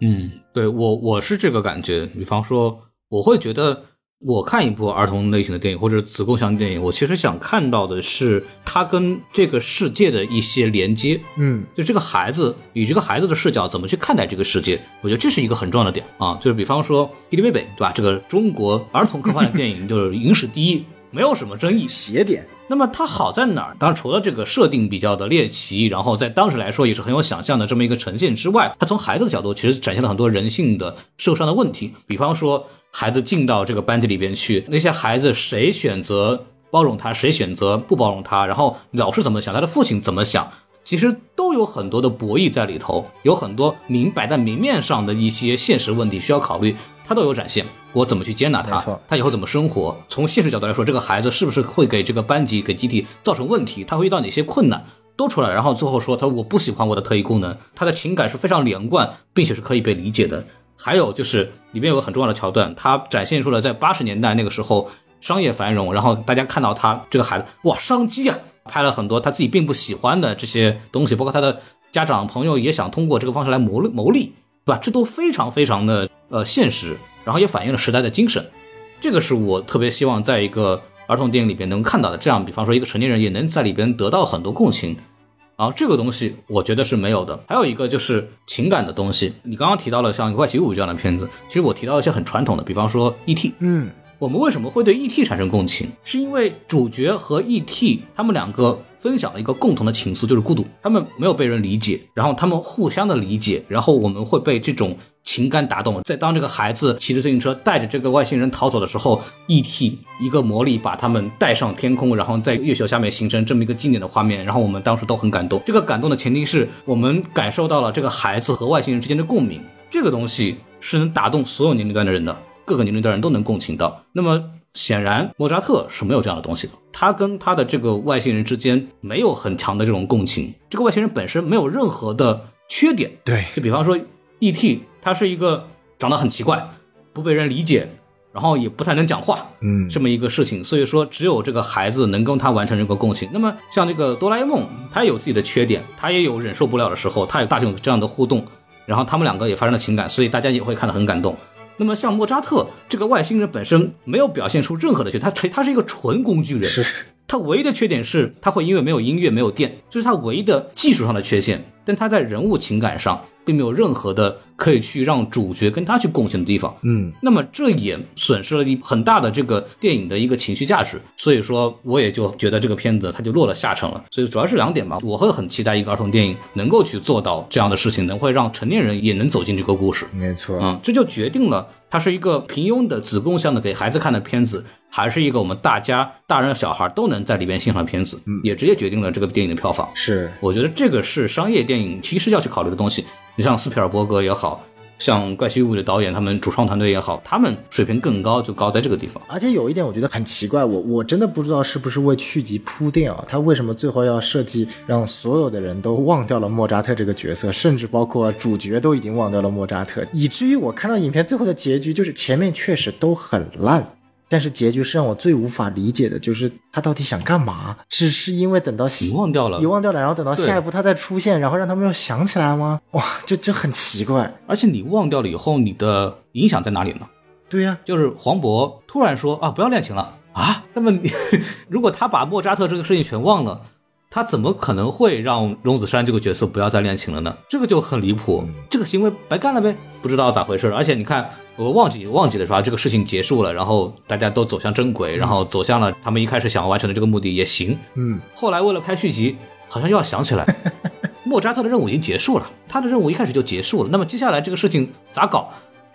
嗯，对我我是这个感觉。比方说，我会觉得。我看一部儿童类型的电影或者子供向电影，我其实想看到的是他跟这个世界的一些连接。嗯，就这个孩子以这个孩子的视角怎么去看待这个世界，我觉得这是一个很重要的点啊。就是比方说《弟弟妹妹》，对吧？这个中国儿童科幻的电影 就是影史第一，没有什么争议。邪点。那么它好在哪儿？当然，除了这个设定比较的猎奇，然后在当时来说也是很有想象的这么一个呈现之外，它从孩子的角度其实展现了很多人性的社会上的问题。比方说，孩子进到这个班级里边去，那些孩子谁选择包容他，谁选择不包容他，然后老师怎么想，他的父亲怎么想，其实都有很多的博弈在里头，有很多明摆在明面上的一些现实问题需要考虑。他都有展现，我怎么去接纳他？他以后怎么生活？从现实角度来说，这个孩子是不是会给这个班级、给集体造成问题？他会遇到哪些困难？都出来，然后最后说他我不喜欢我的特异功能。他的情感是非常连贯，并且是可以被理解的。还有就是里面有个很重要的桥段，他展现出了在八十年代那个时候商业繁荣，然后大家看到他这个孩子哇商机啊，拍了很多他自己并不喜欢的这些东西，包括他的家长朋友也想通过这个方式来谋谋利。对吧？这都非常非常的呃现实，然后也反映了时代的精神。这个是我特别希望在一个儿童电影里边能看到的。这样，比方说一个成年人也能在里边得到很多共情。然后这个东西我觉得是没有的。还有一个就是情感的东西。你刚刚提到了像《怪奇物语》这样的片子，其实我提到一些很传统的，比方说 E.T。嗯，我们为什么会对 E.T 产生共情？是因为主角和 E.T 他们两个。分享了一个共同的情愫，就是孤独。他们没有被人理解，然后他们互相的理解，然后我们会被这种情感打动。在当这个孩子骑着自行车带着这个外星人逃走的时候，E.T. 一个魔力把他们带上天空，然后在月球下面形成这么一个经典的画面，然后我们当时都很感动。这个感动的前提是我们感受到了这个孩子和外星人之间的共鸣，这个东西是能打动所有年龄段的人的，各个年龄段人都能共情到。那么。显然，莫扎特是没有这样的东西的。他跟他的这个外星人之间没有很强的这种共情。这个外星人本身没有任何的缺点。对，就比方说，E.T. 他是一个长得很奇怪，不被人理解，然后也不太能讲话，嗯，这么一个事情。所以说，只有这个孩子能跟他完成这个共情。那么，像这个哆啦 A 梦，他也有自己的缺点，他也有忍受不了的时候，他有大雄这样的互动，然后他们两个也发生了情感，所以大家也会看得很感动。那么像莫扎特这个外星人本身没有表现出任何的缺点，他纯他是一个纯工具人，是他唯一的缺点是它会因为没有音乐没有电，这是它唯一的技术上的缺陷，但它在人物情感上。并没有任何的可以去让主角跟他去共情的地方，嗯，那么这也损失了一很大的这个电影的一个情绪价值，所以说我也就觉得这个片子它就落了下乘了。所以主要是两点吧，我会很期待一个儿童电影能够去做到这样的事情，能会让成年人也能走进这个故事。没错，嗯，这就决定了它是一个平庸的子供向的给孩子看的片子，还是一个我们大家大人小孩都能在里边欣赏的片子，也直接决定了这个电影的票房。是，我觉得这个是商业电影其实要去考虑的东西。你像斯皮尔伯格也好像《怪奇物语》的导演，他们主创团队也好，他们水平更高，就高在这个地方。而且有一点我觉得很奇怪，我我真的不知道是不是为续集铺垫啊？他为什么最后要设计让所有的人都忘掉了莫扎特这个角色，甚至包括主角都已经忘掉了莫扎特，以至于我看到影片最后的结局，就是前面确实都很烂。但是结局是让我最无法理解的，就是他到底想干嘛？是是因为等到遗忘掉了，遗忘掉了，然后等到下一步他再出现，然后让他们又想起来吗？哇，就就很奇怪。而且你忘掉了以后，你的影响在哪里呢？对呀，就是黄渤突然说啊，不要恋情了啊。那么你 如果他把莫扎特这个事情全忘了，他怎么可能会让荣子杉这个角色不要再恋情了呢？这个就很离谱，这个行为白干了呗？不知道咋回事。而且你看。我忘记忘记了是吧？这个事情结束了，然后大家都走向正轨，然后走向了他们一开始想要完成的这个目的也行。嗯，后来为了拍续集，好像又要想起来，莫扎特的任务已经结束了，他的任务一开始就结束了。那么接下来这个事情咋搞？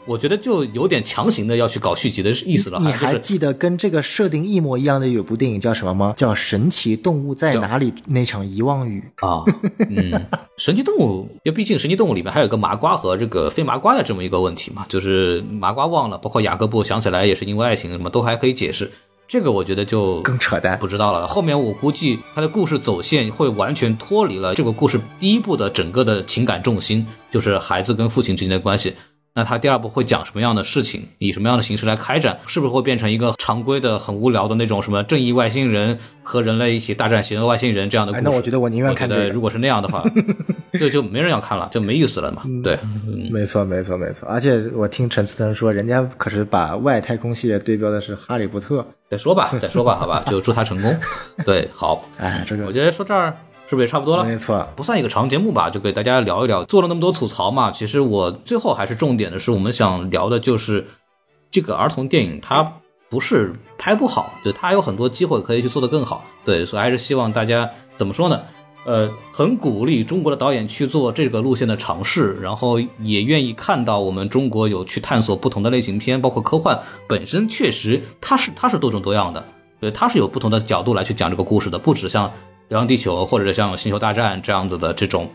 我觉得就有点强行的要去搞续集的意思了。你还记得跟这个设定一模一样的有部电影叫什么吗？叫《神奇动物在哪里》那场遗忘雨啊。嗯，神奇动物，因为毕竟神奇动物里面还有个麻瓜和这个非麻瓜的这么一个问题嘛，就是麻瓜忘了，包括雅各布想起来也是因为爱情，什么都还可以解释。这个我觉得就更扯淡，不知道了。后面我估计他的故事走线会完全脱离了这个故事第一部的整个的情感重心，就是孩子跟父亲之间的关系。那他第二部会讲什么样的事情，以什么样的形式来开展？是不是会变成一个常规的、很无聊的那种什么正义外星人和人类一起大战邪恶外星人这样的故事？那我觉得我宁愿看这个。如果是那样的话，就就没人要看了，就没意思了嘛。对，没错，没错，没错。而且我听陈思腾说，人家可是把外太空系列对标的是《哈利波特》。再说吧，再说吧，好吧，就祝他成功。对，好，哎，这个我觉得说这儿是不是也差不多了？没错，不算一个长节目吧，就给大家聊一聊。做了那么多吐槽嘛，其实我最后还是重点的是，我们想聊的就是这个儿童电影，它不是拍不好，就，它有很多机会可以去做得更好。对，所以还是希望大家怎么说呢？呃，很鼓励中国的导演去做这个路线的尝试，然后也愿意看到我们中国有去探索不同的类型片，包括科幻本身确实它是它是多种多样的，对，它是有不同的角度来去讲这个故事的，不止像《流浪地球》或者像《星球大战》这样子的这种，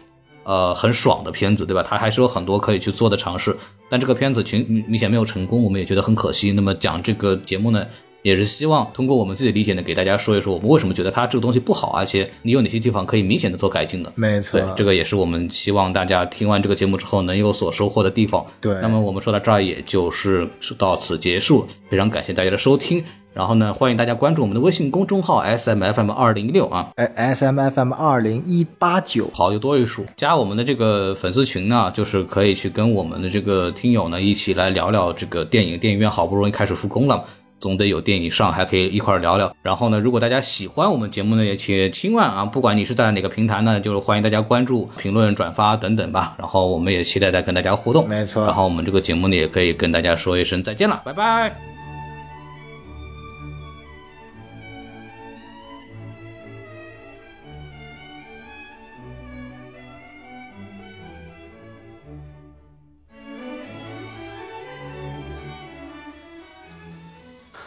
呃，很爽的片子，对吧？它还是有很多可以去做的尝试，但这个片子群明显没有成功，我们也觉得很可惜。那么讲这个节目呢？也是希望通过我们自己理解呢，给大家说一说我们为什么觉得它这个东西不好，而且你有哪些地方可以明显的做改进的。没错，对，这个也是我们希望大家听完这个节目之后能有所收获的地方。对，那么我们说到这儿，也就是到此结束，非常感谢大家的收听。然后呢，欢迎大家关注我们的微信公众号 S M F M 二零一六啊，哎 S M F M 二零一八九，好就多一数。加我们的这个粉丝群呢，就是可以去跟我们的这个听友呢一起来聊聊这个电影。电影院好不容易开始复工了。总得有电影上，还可以一块聊聊。然后呢，如果大家喜欢我们节目呢，也请千万啊，不管你是在哪个平台呢，就是欢迎大家关注、评论、转发等等吧。然后我们也期待再跟大家互动。没错。然后我们这个节目呢，也可以跟大家说一声再见了，拜拜。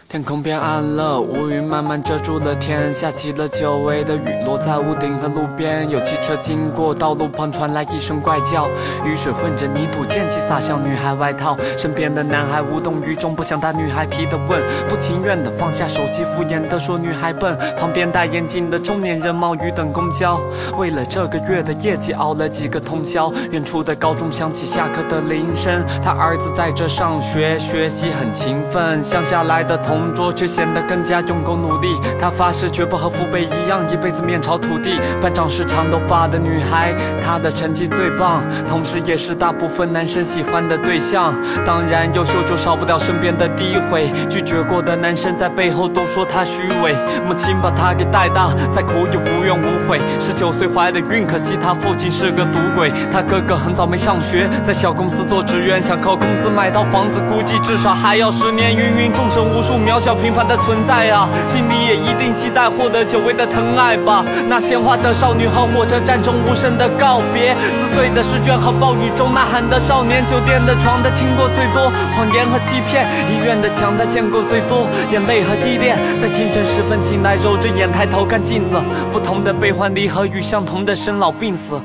天空变暗了，乌云慢慢遮住了天，下起了久违的雨，落在屋顶和路边。有汽车经过，道路旁传来一声怪叫，雨水混着泥土溅起，洒向女孩外套。身边的男孩无动于衷，不想答女孩提的问，不情愿的放下手机，敷衍的说女孩笨。旁边戴眼镜的中年人冒雨等公交，为了这个月的业绩熬了几个通宵。远处的高中响起下课的铃声，他儿子在这上学，学习很勤奋。乡下来的同。同桌却显得更加用功努力。他发誓绝不和父辈一样，一辈子面朝土地。班长是长头发的女孩，她的成绩最棒，同时也是大部分男生喜欢的对象。当然，优秀就少不了身边的诋毁。拒绝过的男生在背后都说她虚伪。母亲把她给带大，再苦也无怨无悔。十九岁怀的孕，可惜她父亲是个赌鬼。她哥哥很早没上学，在小公司做职员，想靠工资买套房子，估计至少还要十年。芸芸众生无数。渺小平凡的存在啊，心里也一定期待获得久违的疼爱吧。那鲜花的少女和火车站中无声的告别，撕碎的试卷和暴雨中呐喊的少年，酒店的床他听过最多，谎言和欺骗，医院的墙他见过最多，眼泪和依恋，在清晨时分醒来，揉着眼抬头看镜子，不同的悲欢离合与相同的生老病死。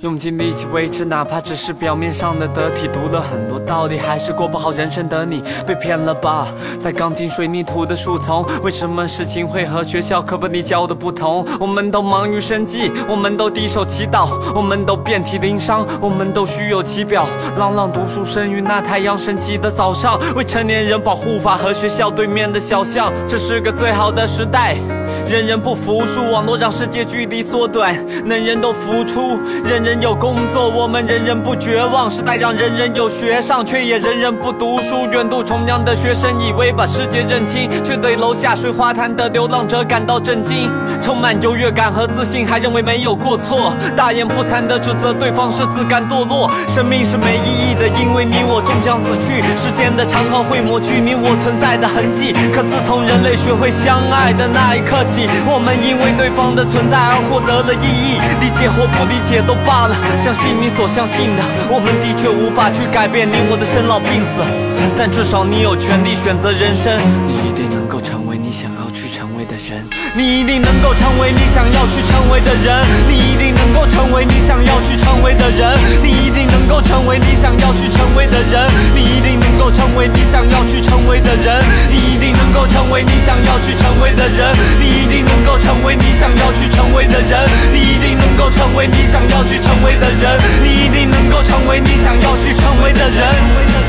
用尽力气维持，哪怕只是表面上的得体。读了很多道理，还是过不好人生的你，被骗了吧？在钢筋水泥土的树丛，为什么事情会和学校课本里教的不同？我们都忙于生计，我们都低手祈祷，我们都遍体鳞伤，我们都虚有其表。朗朗读书声于那太阳升起的早上，未成年人保护法和学校对面的小巷，这是个最好的时代。人人不服输，网络让世界距离缩短，人人都付出，人人有工作，我们人人不绝望。时代让人人有学上，却也人人不读书。远渡重洋的学生以为把世界认清，却对楼下睡花坛的流浪者感到震惊。充满优越感和自信，还认为没有过错，大言不惭的指责对方是自甘堕落。生命是没意义的，因为你我终将死去。时间的长河会抹去你我存在的痕迹，可自从人类学会相爱的那一刻。我们因为对方的存在而获得了意义，理解或不理解都罢了，相信你所相信的。我们的确无法去改变你我的生老病死，但至少你有权利选择人生。你一定能够成你一定能够成为你想要去成为的人你一定能够成为你想要去成为的人你一定能够成为你想要去成为的人你一定能够成为你想要去成为的人你一定能够成为你想要去成为的人你一定能够成为你想要去成为的人。你一定能够成为你想要去成为的人你一定能够成为你想要去成为的人